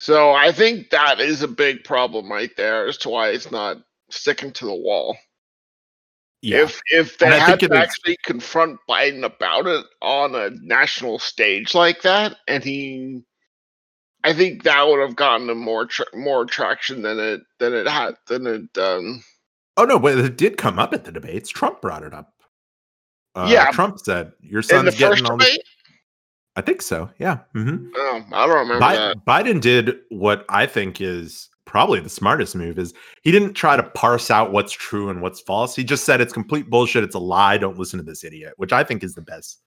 So I think that is a big problem right there as to why it's not sticking to the wall. Yeah. If if they had to actually is... confront Biden about it on a national stage like that, and he, I think that would have gotten him more tra- more traction than it than it had than it. Um, oh no, but it did come up at the debates. Trump brought it up. Uh, yeah, Trump said your son's getting all this. I think so. Yeah. Mm-hmm. Oh, I don't remember that. Biden did what I think is probably the smartest move is he didn't try to parse out what's true and what's false. He just said it's complete bullshit. It's a lie. Don't listen to this idiot, which I think is the best.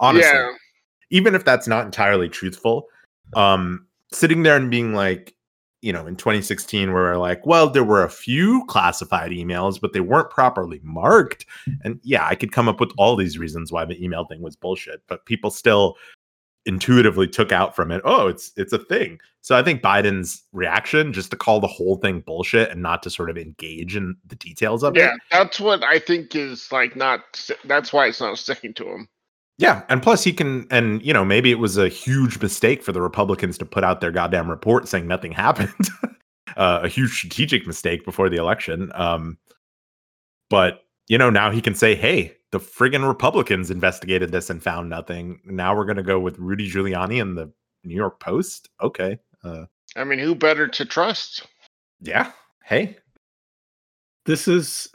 Honestly, Yeah. even if that's not entirely truthful, um, sitting there and being like, you know, in 2016, where we're like, well, there were a few classified emails, but they weren't properly marked. And yeah, I could come up with all these reasons why the email thing was bullshit, but people still intuitively took out from it, oh, it's it's a thing. So I think Biden's reaction just to call the whole thing bullshit and not to sort of engage in the details of it. Yeah, that's what I think is like not. That's why it's not sticking to him. Yeah, and plus he can, and you know, maybe it was a huge mistake for the Republicans to put out their goddamn report saying nothing happened. uh, a huge strategic mistake before the election. Um, but you know, now he can say, "Hey, the friggin' Republicans investigated this and found nothing. Now we're going to go with Rudy Giuliani and the New York Post." Okay, uh, I mean, who better to trust? yeah. Hey, this is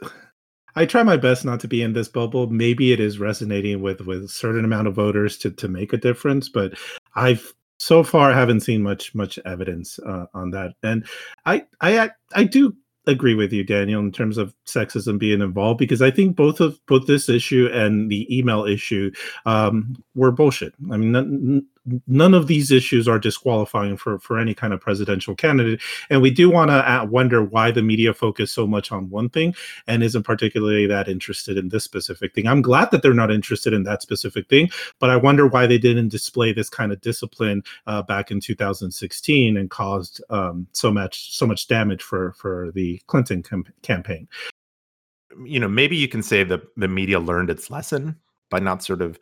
i try my best not to be in this bubble maybe it is resonating with with a certain amount of voters to to make a difference but i've so far haven't seen much much evidence uh, on that and i i i do agree with you daniel in terms of sexism being involved because i think both of both this issue and the email issue um, were bullshit. I mean none, of these issues are disqualifying for for any kind of presidential candidate. And we do want to wonder why the media focus so much on one thing and isn't particularly that interested in this specific thing. I'm glad that they're not interested in that specific thing but i wonder why they didn't display this kind of discipline uh, back in 2016 and caused um, so much so much damage for for the clinton com- campaign. You know, maybe you can say that the media learned its lesson by not sort of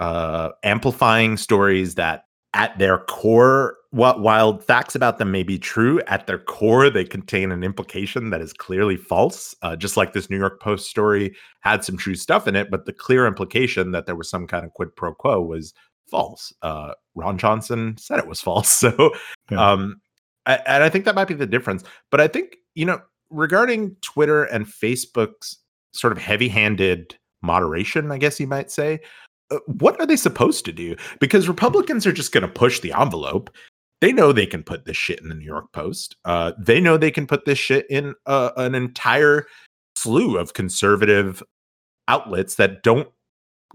uh, amplifying stories that at their core what while facts about them may be true at their core they contain an implication that is clearly false. Uh, just like this new york post story had some true stuff in it but the clear implication that there was some kind of quid pro quo was false. Uh, ron johnson said it was false. So Yeah. um I, and i think that might be the difference. But i think you know regarding twitter and facebook's sort of heavy-handed moderation i guess you might say what are they supposed to do? Because Republicans are just going to push the envelope. They know they can put this shit in the New York Post. Uh, they know they can put this shit in uh, an entire slew of conservative outlets that don't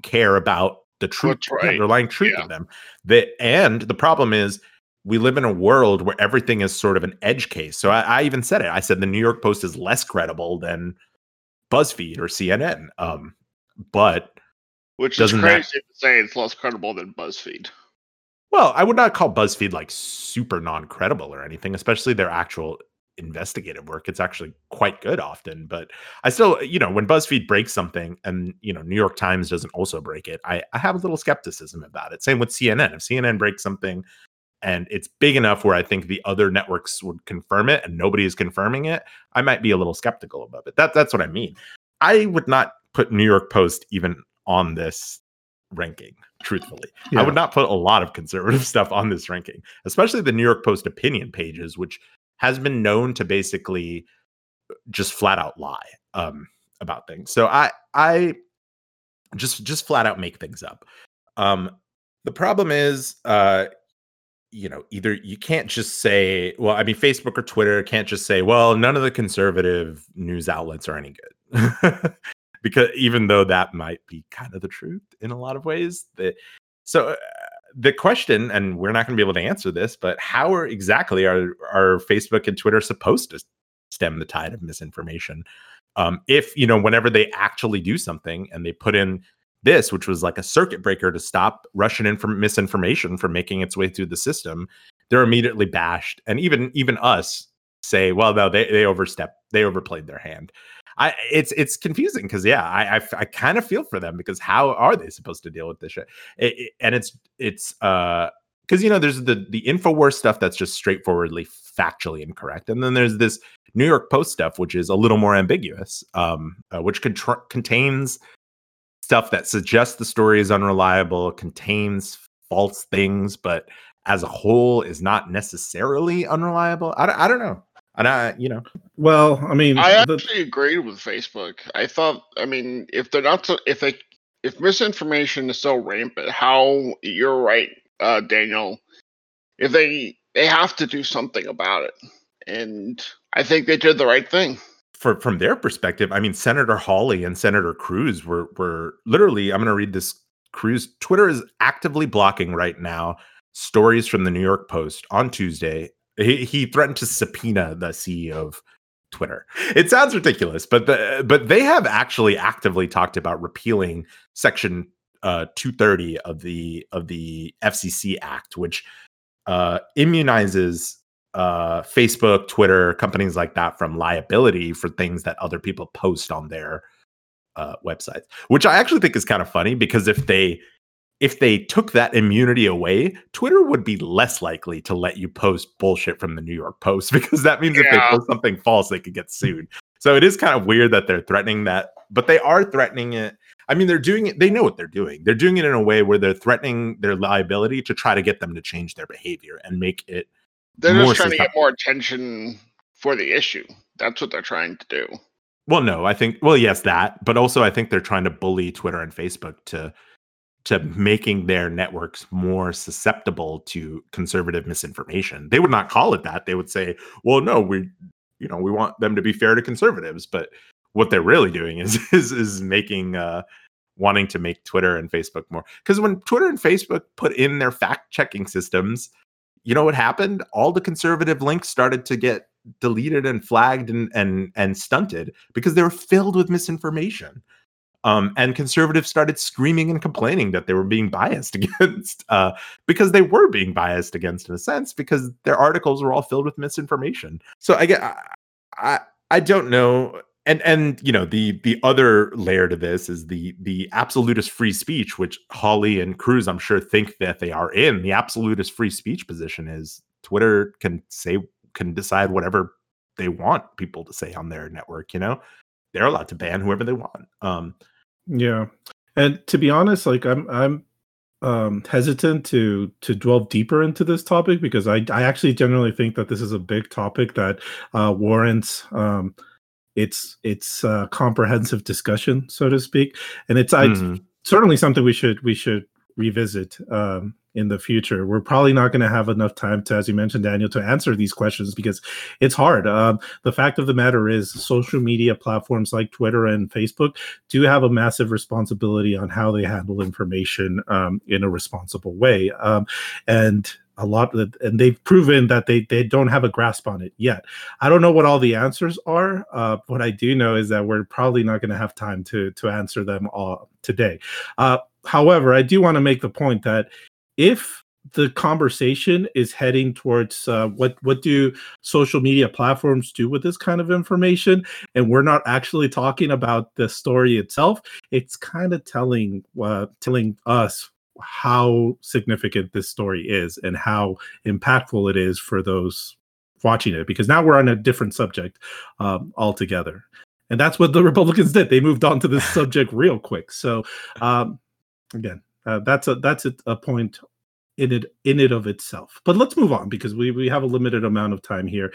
care about the truth, That's the right. underlying truth Yeah. of them. They, and the problem is, we live in a world where everything is sort of an edge case. So I, I even said it. I said the New York Post is less credible than BuzzFeed or CNN. Um, but Which is Doesn't that- crazy to say it's less credible than BuzzFeed. Well, I would not call BuzzFeed like super non credible or anything, especially their actual investigative work. It's actually quite good often. But I still, you know, when BuzzFeed breaks something and, you know, New York Times doesn't also break it, I, I have a little skepticism about it. Same with CNN. If CNN breaks something and it's big enough where I think the other networks would confirm it and nobody is confirming it, I might be a little skeptical about it. That, that's what I mean. I would not put New York Post even on this ranking, truthfully. I would not put a lot of conservative stuff on this ranking, especially the New York Post opinion pages, which has been known to basically just flat out lie um, about things. So I I just just flat out make things up. Um, the problem is, uh, you know, either you can't just say, well, I mean, Facebook or Twitter can't just say, well, none of the conservative news outlets are any good. because even though that might be kind of the truth in a lot of ways, that so uh, the question, and we're not going to be able to answer this, but how are exactly are are Facebook and Twitter supposed to stem the tide of misinformation? Um, if you know, whenever they actually do something and they put in this, which was like a circuit breaker to stop Russian inform- misinformation from making its way through the system, they're immediately bashed, and even even us say, well, no, they they overstepped, they overplayed their hand. I it's it's confusing because yeah, I I, I kind of feel for them because how are they supposed to deal with this shit? It, it- and it's it's uh because you know there's the the Infowars stuff that's just straightforwardly factually incorrect, and then there's this New York Post stuff which is a little more ambiguous, um, uh, which contr- contains stuff that suggests the story is unreliable, contains false things, but as a whole is not necessarily unreliable. I, I don't know. And I, you know, well i mean I the- actually agreed with Facebook. I thought, I mean, if they're not, so, if they, if misinformation is so rampant, how you're right, uh, Daniel. If they they have to do something about it, and I think they did the right thing. For from their perspective, I mean, Senator Hawley and Senator Cruz were were literally. I'm going to read this. Cruz Twitter is actively blocking right now stories from the New York Post on Tuesday. He, he threatened to subpoena the CEO of Twitter. It sounds ridiculous, but the, but they have actually actively talked about repealing Section uh, 230 of the of the FCC Act, which uh, immunizes uh, Facebook, Twitter, companies like that from liability for things that other people post on their uh, websites. Which I actually think is kind of funny because if they if they took that immunity away, Twitter would be less likely to let you post bullshit from the New York Post because that means yeah. if they post something false, they could get sued. So it is kind of weird that they're threatening that, but they are threatening it. I mean, they're doing it, they know what they're doing. They're doing it in a way where they're threatening their liability to try to get them to change their behavior and make it. They're just trying to get more attention for the issue. That's what they're trying to do. Well, no, I think, well, yes, that, but also I think they're trying to bully Twitter and Facebook to to making their networks more susceptible to conservative misinformation. They would not call it that. They would say, "Well, no, we you know, we want them to be fair to conservatives." But what they're really doing is is is making uh wanting to make Twitter and Facebook more cuz when Twitter and Facebook put in their fact-checking systems, you know what happened? All the conservative links started to get deleted and flagged and and and stunted because they were filled with misinformation. Um, and conservatives started screaming and complaining that they were being biased against uh, because they were being biased against in a sense because their articles were all filled with misinformation. So I get I, I, don't know and and you know the the other layer to this is the the absolutist free speech which Hawley and Cruz I'm sure think that they are in. The absolutist free speech position is Twitter can say can decide whatever they want people to say on their network you know? They're allowed to ban whoever they want. Um yeah. And to be honest, like I'm I'm um hesitant to to delve deeper into this topic because I I actually generally think that this is a big topic that uh warrants um it's it's a comprehensive discussion, so to speak. And it's mm-hmm. I certainly something we should we should revisit um in the future. We're probably not going to have enough time to, as you mentioned, Daniel, to answer these questions because it's hard. Um, the fact of the matter is, social media platforms like Twitter and Facebook do have a massive responsibility on how they handle information um, in a responsible way. Um, and a lot and they've proven that they they don't have a grasp on it yet. I don't know what all the answers are. Uh, what I do know is that we're probably not going to have time to to answer them all today. Uh, however, I do want to make the point that if the conversation is heading towards uh, what what do social media platforms do with this kind of information and we're not actually talking about the story itself it's kind of telling uh, telling us how significant this story is and how impactful it is for those watching it because now we're on a different subject um, altogether. And that's what the republicans did. They moved on to this subject real quick. So um, again uh, that's a that's a, a point in it in it of itself. But let's move on because we we have a limited amount of time here.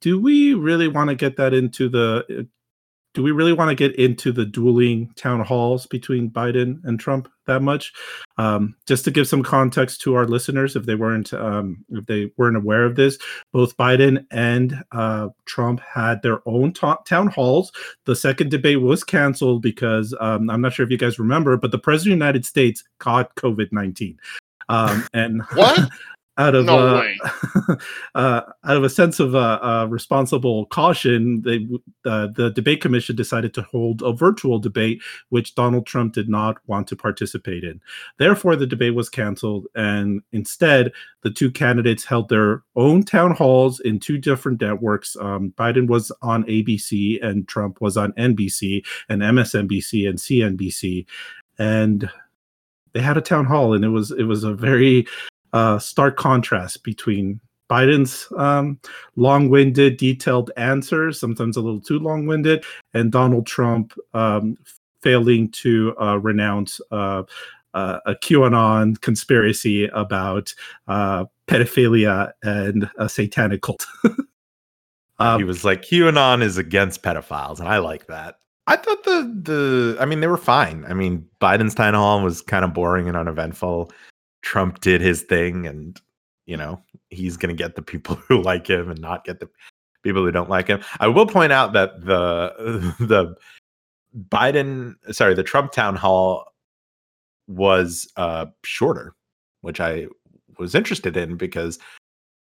Do we really want to get that into the uh, do we really want to get into the dueling town halls between Biden and Trump that much? Um, just to give some context to our listeners, if they weren't um, if they weren't aware of this, both Biden and uh, Trump had their own ta- town halls. The second debate was canceled because um, I'm not sure if you guys remember, but the president of the United States caught COVID nineteen. Um, and what? out of no uh, uh, out of a sense of uh, uh responsible caution, they, uh, the debate commission decided to hold a virtual debate, which Donald Trump did not want to participate in. Therefore, the debate was canceled, and instead, the two candidates held their own town halls in two different networks. Um, Biden was on ABC, and Trump was on NBC, and MSNBC, and CNBC, and they had a town hall, and it was it was a very uh, stark contrast between Biden's um, long-winded, detailed answers, sometimes a little too long-winded, and Donald Trump um, failing to uh, renounce uh, uh, a QAnon conspiracy about uh, pedophilia and a satanic cult. um, he was like, QAnon is against pedophiles, and I like that. I thought the the I mean they were fine. I mean Biden's town hall was kind of boring and uneventful. Trump did his thing and you know, he's going to get the people who like him and not get the people who don't like him. I will point out that the the Biden sorry, the Trump town hall was uh shorter, which I was interested in because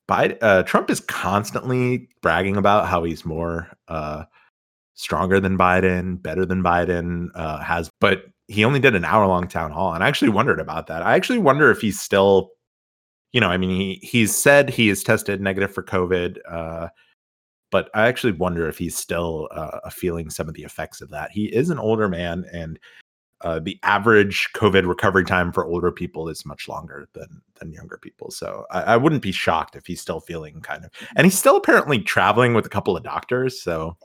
Biden, uh, Trump is constantly bragging about how he's more uh, stronger than Biden, better than Biden uh, has, but he only did an hour long town hall, and I actually wondered about that. I actually wonder if he's still, you know, I mean, he he's said he is tested negative for COVID, uh, but I actually wonder if he's still uh, feeling some of the effects of that. He is an older man, and uh, the average COVID recovery time for older people is much longer than than younger people. So I, I, wouldn't be shocked if he's still feeling kind of, and he's still apparently traveling with a couple of doctors. So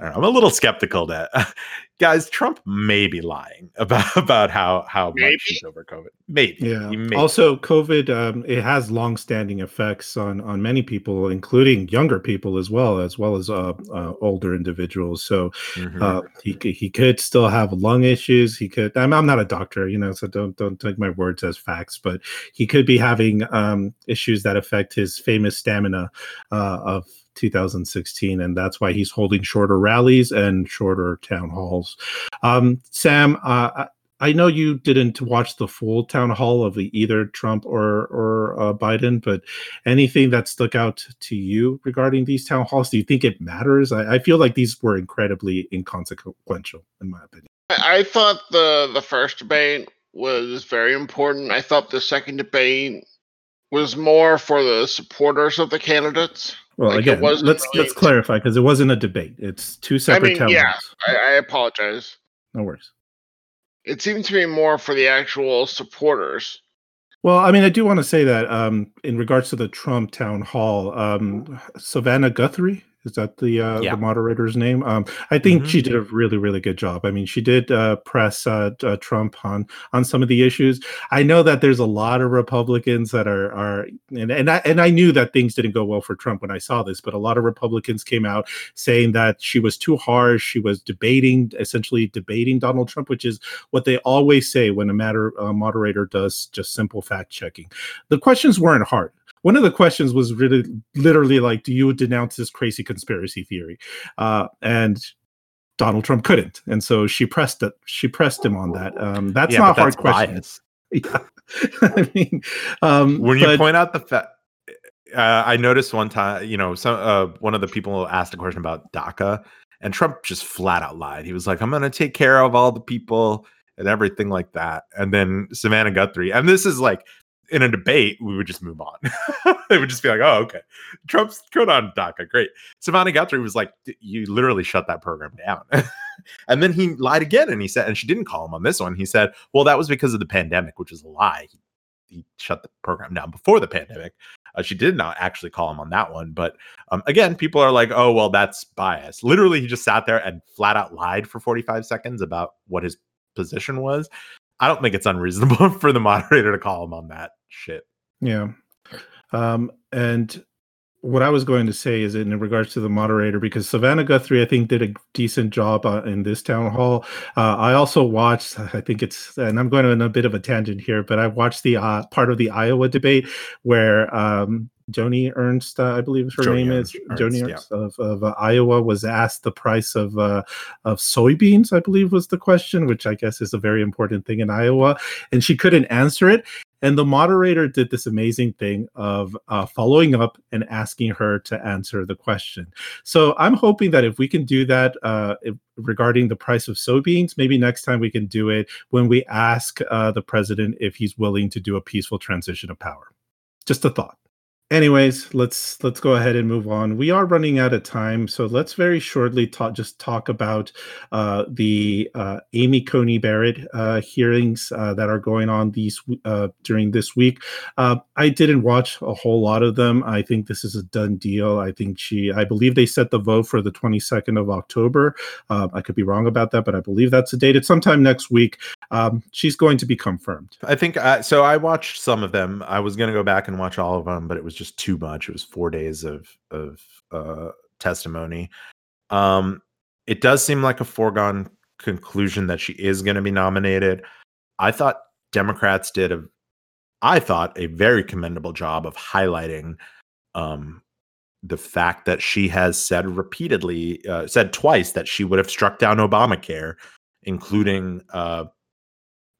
I am a little skeptical that guys, Trump may be lying about about how how Maybe. much he's over COVID. Maybe. Yeah. May also, COVID um, it has long-standing effects on on many people, including younger people as well, as well as uh, uh, older individuals. So mm-hmm. uh, he he could still have lung issues. He could. I'm, I'm not a doctor, you know, so don't don't take my words as facts, but he could be having um, issues that affect his famous stamina uh, of 2016, and that's why he's holding shorter rallies and shorter town halls. Um, Sam, uh, I know you didn't watch the full town hall of either Trump or or uh, Biden, but anything that stuck out to you regarding these town halls? Do you think it matters? I, I feel like these were incredibly inconsequential, in my opinion. I, I thought the the first debate was very important. I thought the second debate was more for the supporters of the candidates. Well, like again, let's really... let's clarify because it wasn't a debate. It's two separate. I mean, yeah, I, I apologize. No worries. It seemed to be more for the actual supporters. Well, I mean, I do want to say that um, in regards to the Trump town hall, um, Savannah Guthrie is that the uh, yeah. the moderator's name? Um, I think mm-hmm. she did a really really good job. I mean, she did uh, press uh, uh, Trump on on some of the issues. I know that there's a lot of Republicans that are are and and I and I knew that things didn't go well for Trump when I saw this, but a lot of Republicans came out saying that she was too harsh. She was debating essentially debating Donald Trump, which is what they always say when a matter uh, moderator does just simple fact checking. The questions weren't hard one of the questions was really literally like, do you denounce this crazy conspiracy theory? Uh, and Donald Trump couldn't, and so she pressed it. She pressed him on that. Um, that's yeah, not a hard question. Yeah, I mean, um, when you but, point out the fact, uh, I noticed one time, you know, some uh, one of the people asked a question about DACA, and Trump just flat out lied. He was like, "I'm going to take care of all the people." and everything like that. And then Savannah Guthrie, and this is like in a debate, we would just move on. they would just be like, "Oh, okay, Trump's good on DACA, great." Savannah Guthrie was like, "You literally shut that program down," and then he lied again, and he said, and she didn't call him on this one. He said, "Well, that was because of the pandemic," which is a lie. He, he shut the program down before the pandemic. Uh, she did not actually call him on that one, but um, again, people are like, "Oh, well, that's bias." Literally, he just sat there and flat out lied for forty five seconds about what his position was. I don't think it's unreasonable for the moderator to call him on that shit. Yeah. Um, and what I was going to say is in regards to the moderator, because Savannah Guthrie, I think, did a decent job uh, in this town hall. Uh, I also watched, I think it's, and I'm going on a bit of a tangent here, but I watched the uh, part of the Iowa debate where um, Joni Ernst, uh, I believe her Joni name Ernst, is Joni Ernst yeah. of, of uh, Iowa, was asked the price of uh, of soybeans. I believe was the question, which I guess is a very important thing in Iowa, and she couldn't answer it. And the moderator did this amazing thing of uh, following up and asking her to answer the question. So I'm hoping that if we can do that uh, if, regarding the price of soybeans, maybe next time we can do it when we ask uh, the president if he's willing to do a peaceful transition of power. Just a thought anyways let's let's go ahead and move on. We are running out of time so let's very shortly talk just talk about uh, the uh, amy coney barrett uh, hearings uh, that are going on these uh, during this week. Uh, i didn't watch a whole lot of them. I think this is a done deal. I think she i believe they set the vote for the 22nd of october. I could be wrong about that but i believe that's the date. It's sometime next week. Um, she's going to be confirmed. I think so i watched some of them. I was going to go back and watch all of them but it was just too much. It was four days of of uh, testimony. Um, it does seem like a foregone conclusion that she is going to be nominated. I thought Democrats did a, I thought a very commendable job of highlighting um, the fact that she has said repeatedly, uh, said twice that she would have struck down Obamacare, including uh,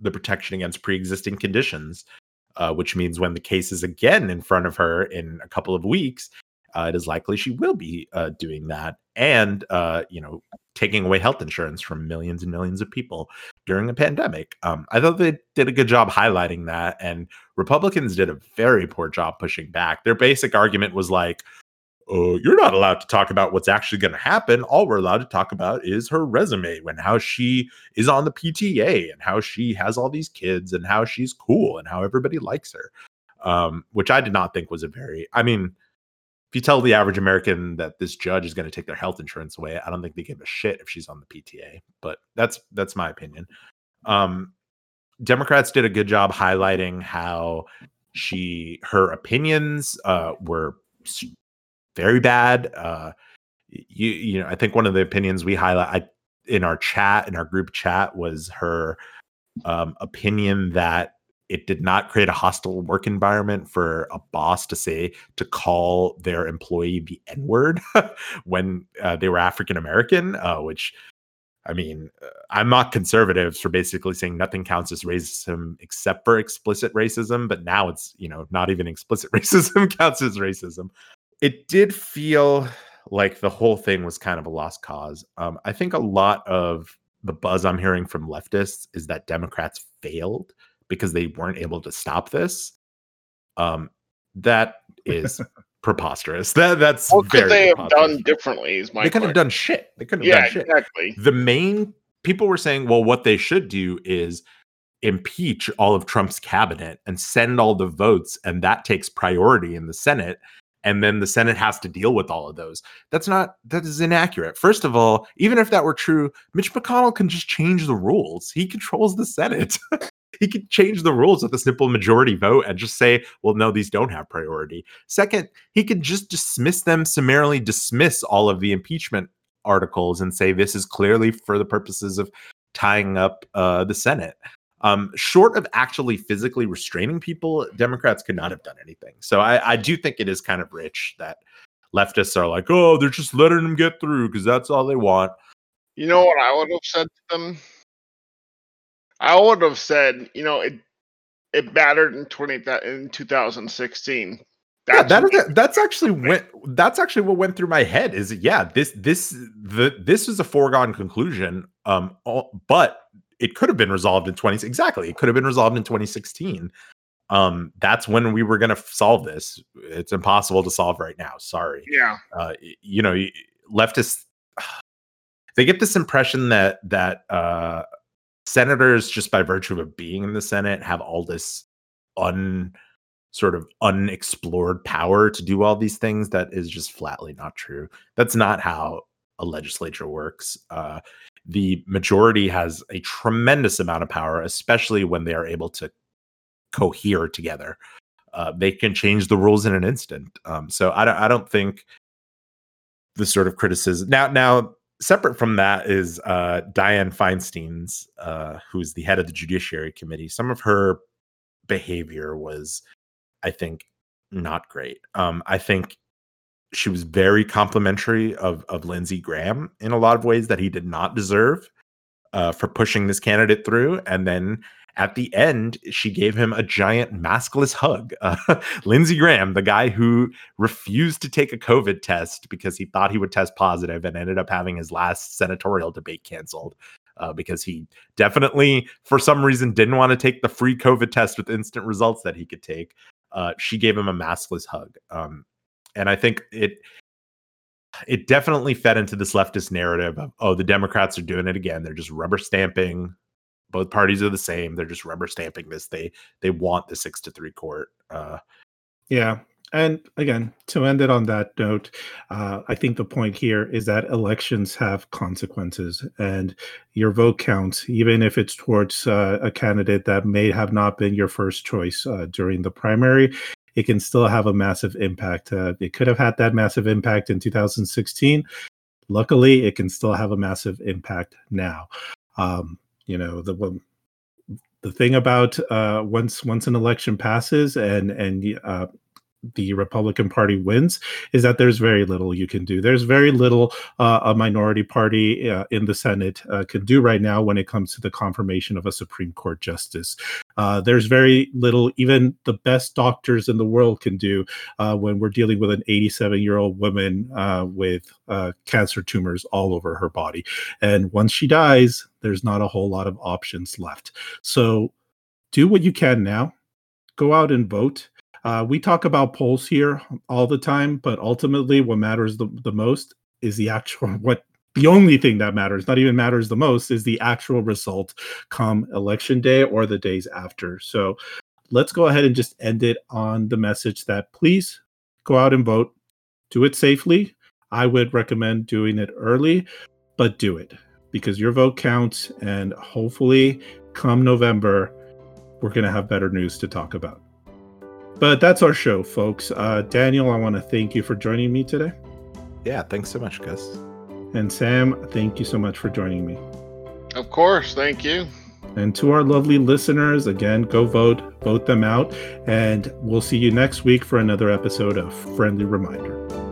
the protection against pre-existing conditions, uh, which means when the case is again in front of her in a couple of weeks, uh, it is likely she will be uh, doing that and uh, you know taking away health insurance from millions and millions of people during a pandemic. Um, I thought they did a good job highlighting that, and Republicans did a very poor job pushing back. Their basic argument was like, uh, you're not allowed to talk about what's actually going to happen. All we're allowed to talk about is her resume and how she is on the PTA and how she has all these kids and how she's cool and how everybody likes her. Um, which I did not think was a very, I mean, if you tell the average American that this judge is going to take their health insurance away, I don't think they give a shit if she's on the PTA. But that's that's my opinion. Um, Democrats did a good job highlighting how she her opinions uh, were very bad. Uh, you you know, I think one of the opinions we highlight I, in our chat in our group chat was her um, opinion that it did not create a hostile work environment for a boss to say to call their employee the N word when uh, they were African American, uh, which I mean, uh, I'm not conservatives for basically saying nothing counts as racism except for explicit racism, but now it's, you know, not even explicit racism counts as racism. It did feel like the whole thing was kind of a lost cause. Um, I think a lot of the buzz I'm hearing from leftists is that Democrats failed because they weren't able to stop this. Um, that is preposterous. That that's what could they have done differently? Is my they couldn't have done shit. They couldn't have yeah, done shit. exactly. The main people were saying, well, what they should do is impeach all of Trump's cabinet and send all the votes, and that takes priority in the Senate. And then the Senate has to deal with all of those. That's not, that is inaccurate. First of all, even if that were true, Mitch McConnell can just change the rules. He controls the Senate. he could change the rules with a simple majority vote and just say, well, no, these don't have priority. Second, he could just dismiss them, summarily dismiss all of the impeachment articles and say this is clearly for the purposes of tying up uh, the Senate. Um, short of actually physically restraining people, Democrats could not have done anything. So I, I do think it is kind of rich that leftists are like, oh, they're just letting them get through because that's all they want. You know what I would have said to them? I would have said, you know, it it battered in twenty in 2016. That's yeah, that, that's actually went that's actually what went through my head is yeah this this the this is a foregone conclusion um but it could have been resolved in 20 exactly it could have been resolved in 2016 um that's when we were going to solve this. It's impossible to solve right now sorry. Yeah. Uh you know leftists they get this impression that that uh senators, just by virtue of being in the Senate, have all this un sort of unexplored power to do all these things. That is just flatly not true. That's not how a legislature works. Uh, the majority has a tremendous amount of power, especially when they are able to cohere together. Uh, they can change the rules in an instant. Um, so I don't, I don't think the sort of criticism now, now separate from that is uh, Dianne Feinstein's, uh, who's the head of the Judiciary Committee. Some of her behavior was, I think, not great. Um, I think she was very complimentary of of Lindsey Graham in a lot of ways that he did not deserve uh, for pushing this candidate through, and then at the end, she gave him a giant maskless hug. Uh, Lindsey Graham, the guy who refused to take a COVID test because he thought he would test positive and ended up having his last senatorial debate canceled uh, because he definitely, for some reason, didn't want to take the free COVID test with instant results that he could take. Uh, she gave him a maskless hug. Um, and I think it it definitely fed into this leftist narrative of oh the democrats are doing it again they're just rubber stamping both parties are the same. They're just rubber stamping this. They they want the six to three court. Uh, yeah, and again, to end it on that note, uh, I think the point here is that elections have consequences, and your vote counts, even if it's towards uh, a candidate that may have not been your first choice uh, during the primary. It can still have a massive impact. Uh, it could have had that massive impact in 2016 luckily, it can still have a massive impact now. Um, you know, the the thing about uh, once once an election passes and and uh, the Republican Party wins is that there's very little you can do. There's very little uh, a minority party uh, in the Senate uh, can do right now when it comes to the confirmation of a Supreme Court justice. Uh, there's very little even the best doctors in the world can do uh, when we're dealing with an 87 year old woman uh, with cancer tumors all over her body. And once she dies, there's not a whole lot of options left. So do what you can now. Go out and vote uh, we talk about polls here all the time, but ultimately, what matters the, the most is the actual what the only thing that matters, not even matters the most, is the actual result come election day or the days after. So let's go ahead and just end it on the message that please go out and vote. Do it safely. I would recommend doing it early, but do it because your vote counts. And hopefully, come November, we're going to have better news to talk about. But that's our show, folks. Uh, Daniel, I want to thank you for joining me today. Yeah, thanks so much, Gus. And Sam, thank you so much for joining me. Of course, thank you. And to our lovely listeners, again, go vote, vote them out, and we'll see you next week for another episode of Friendly Reminder.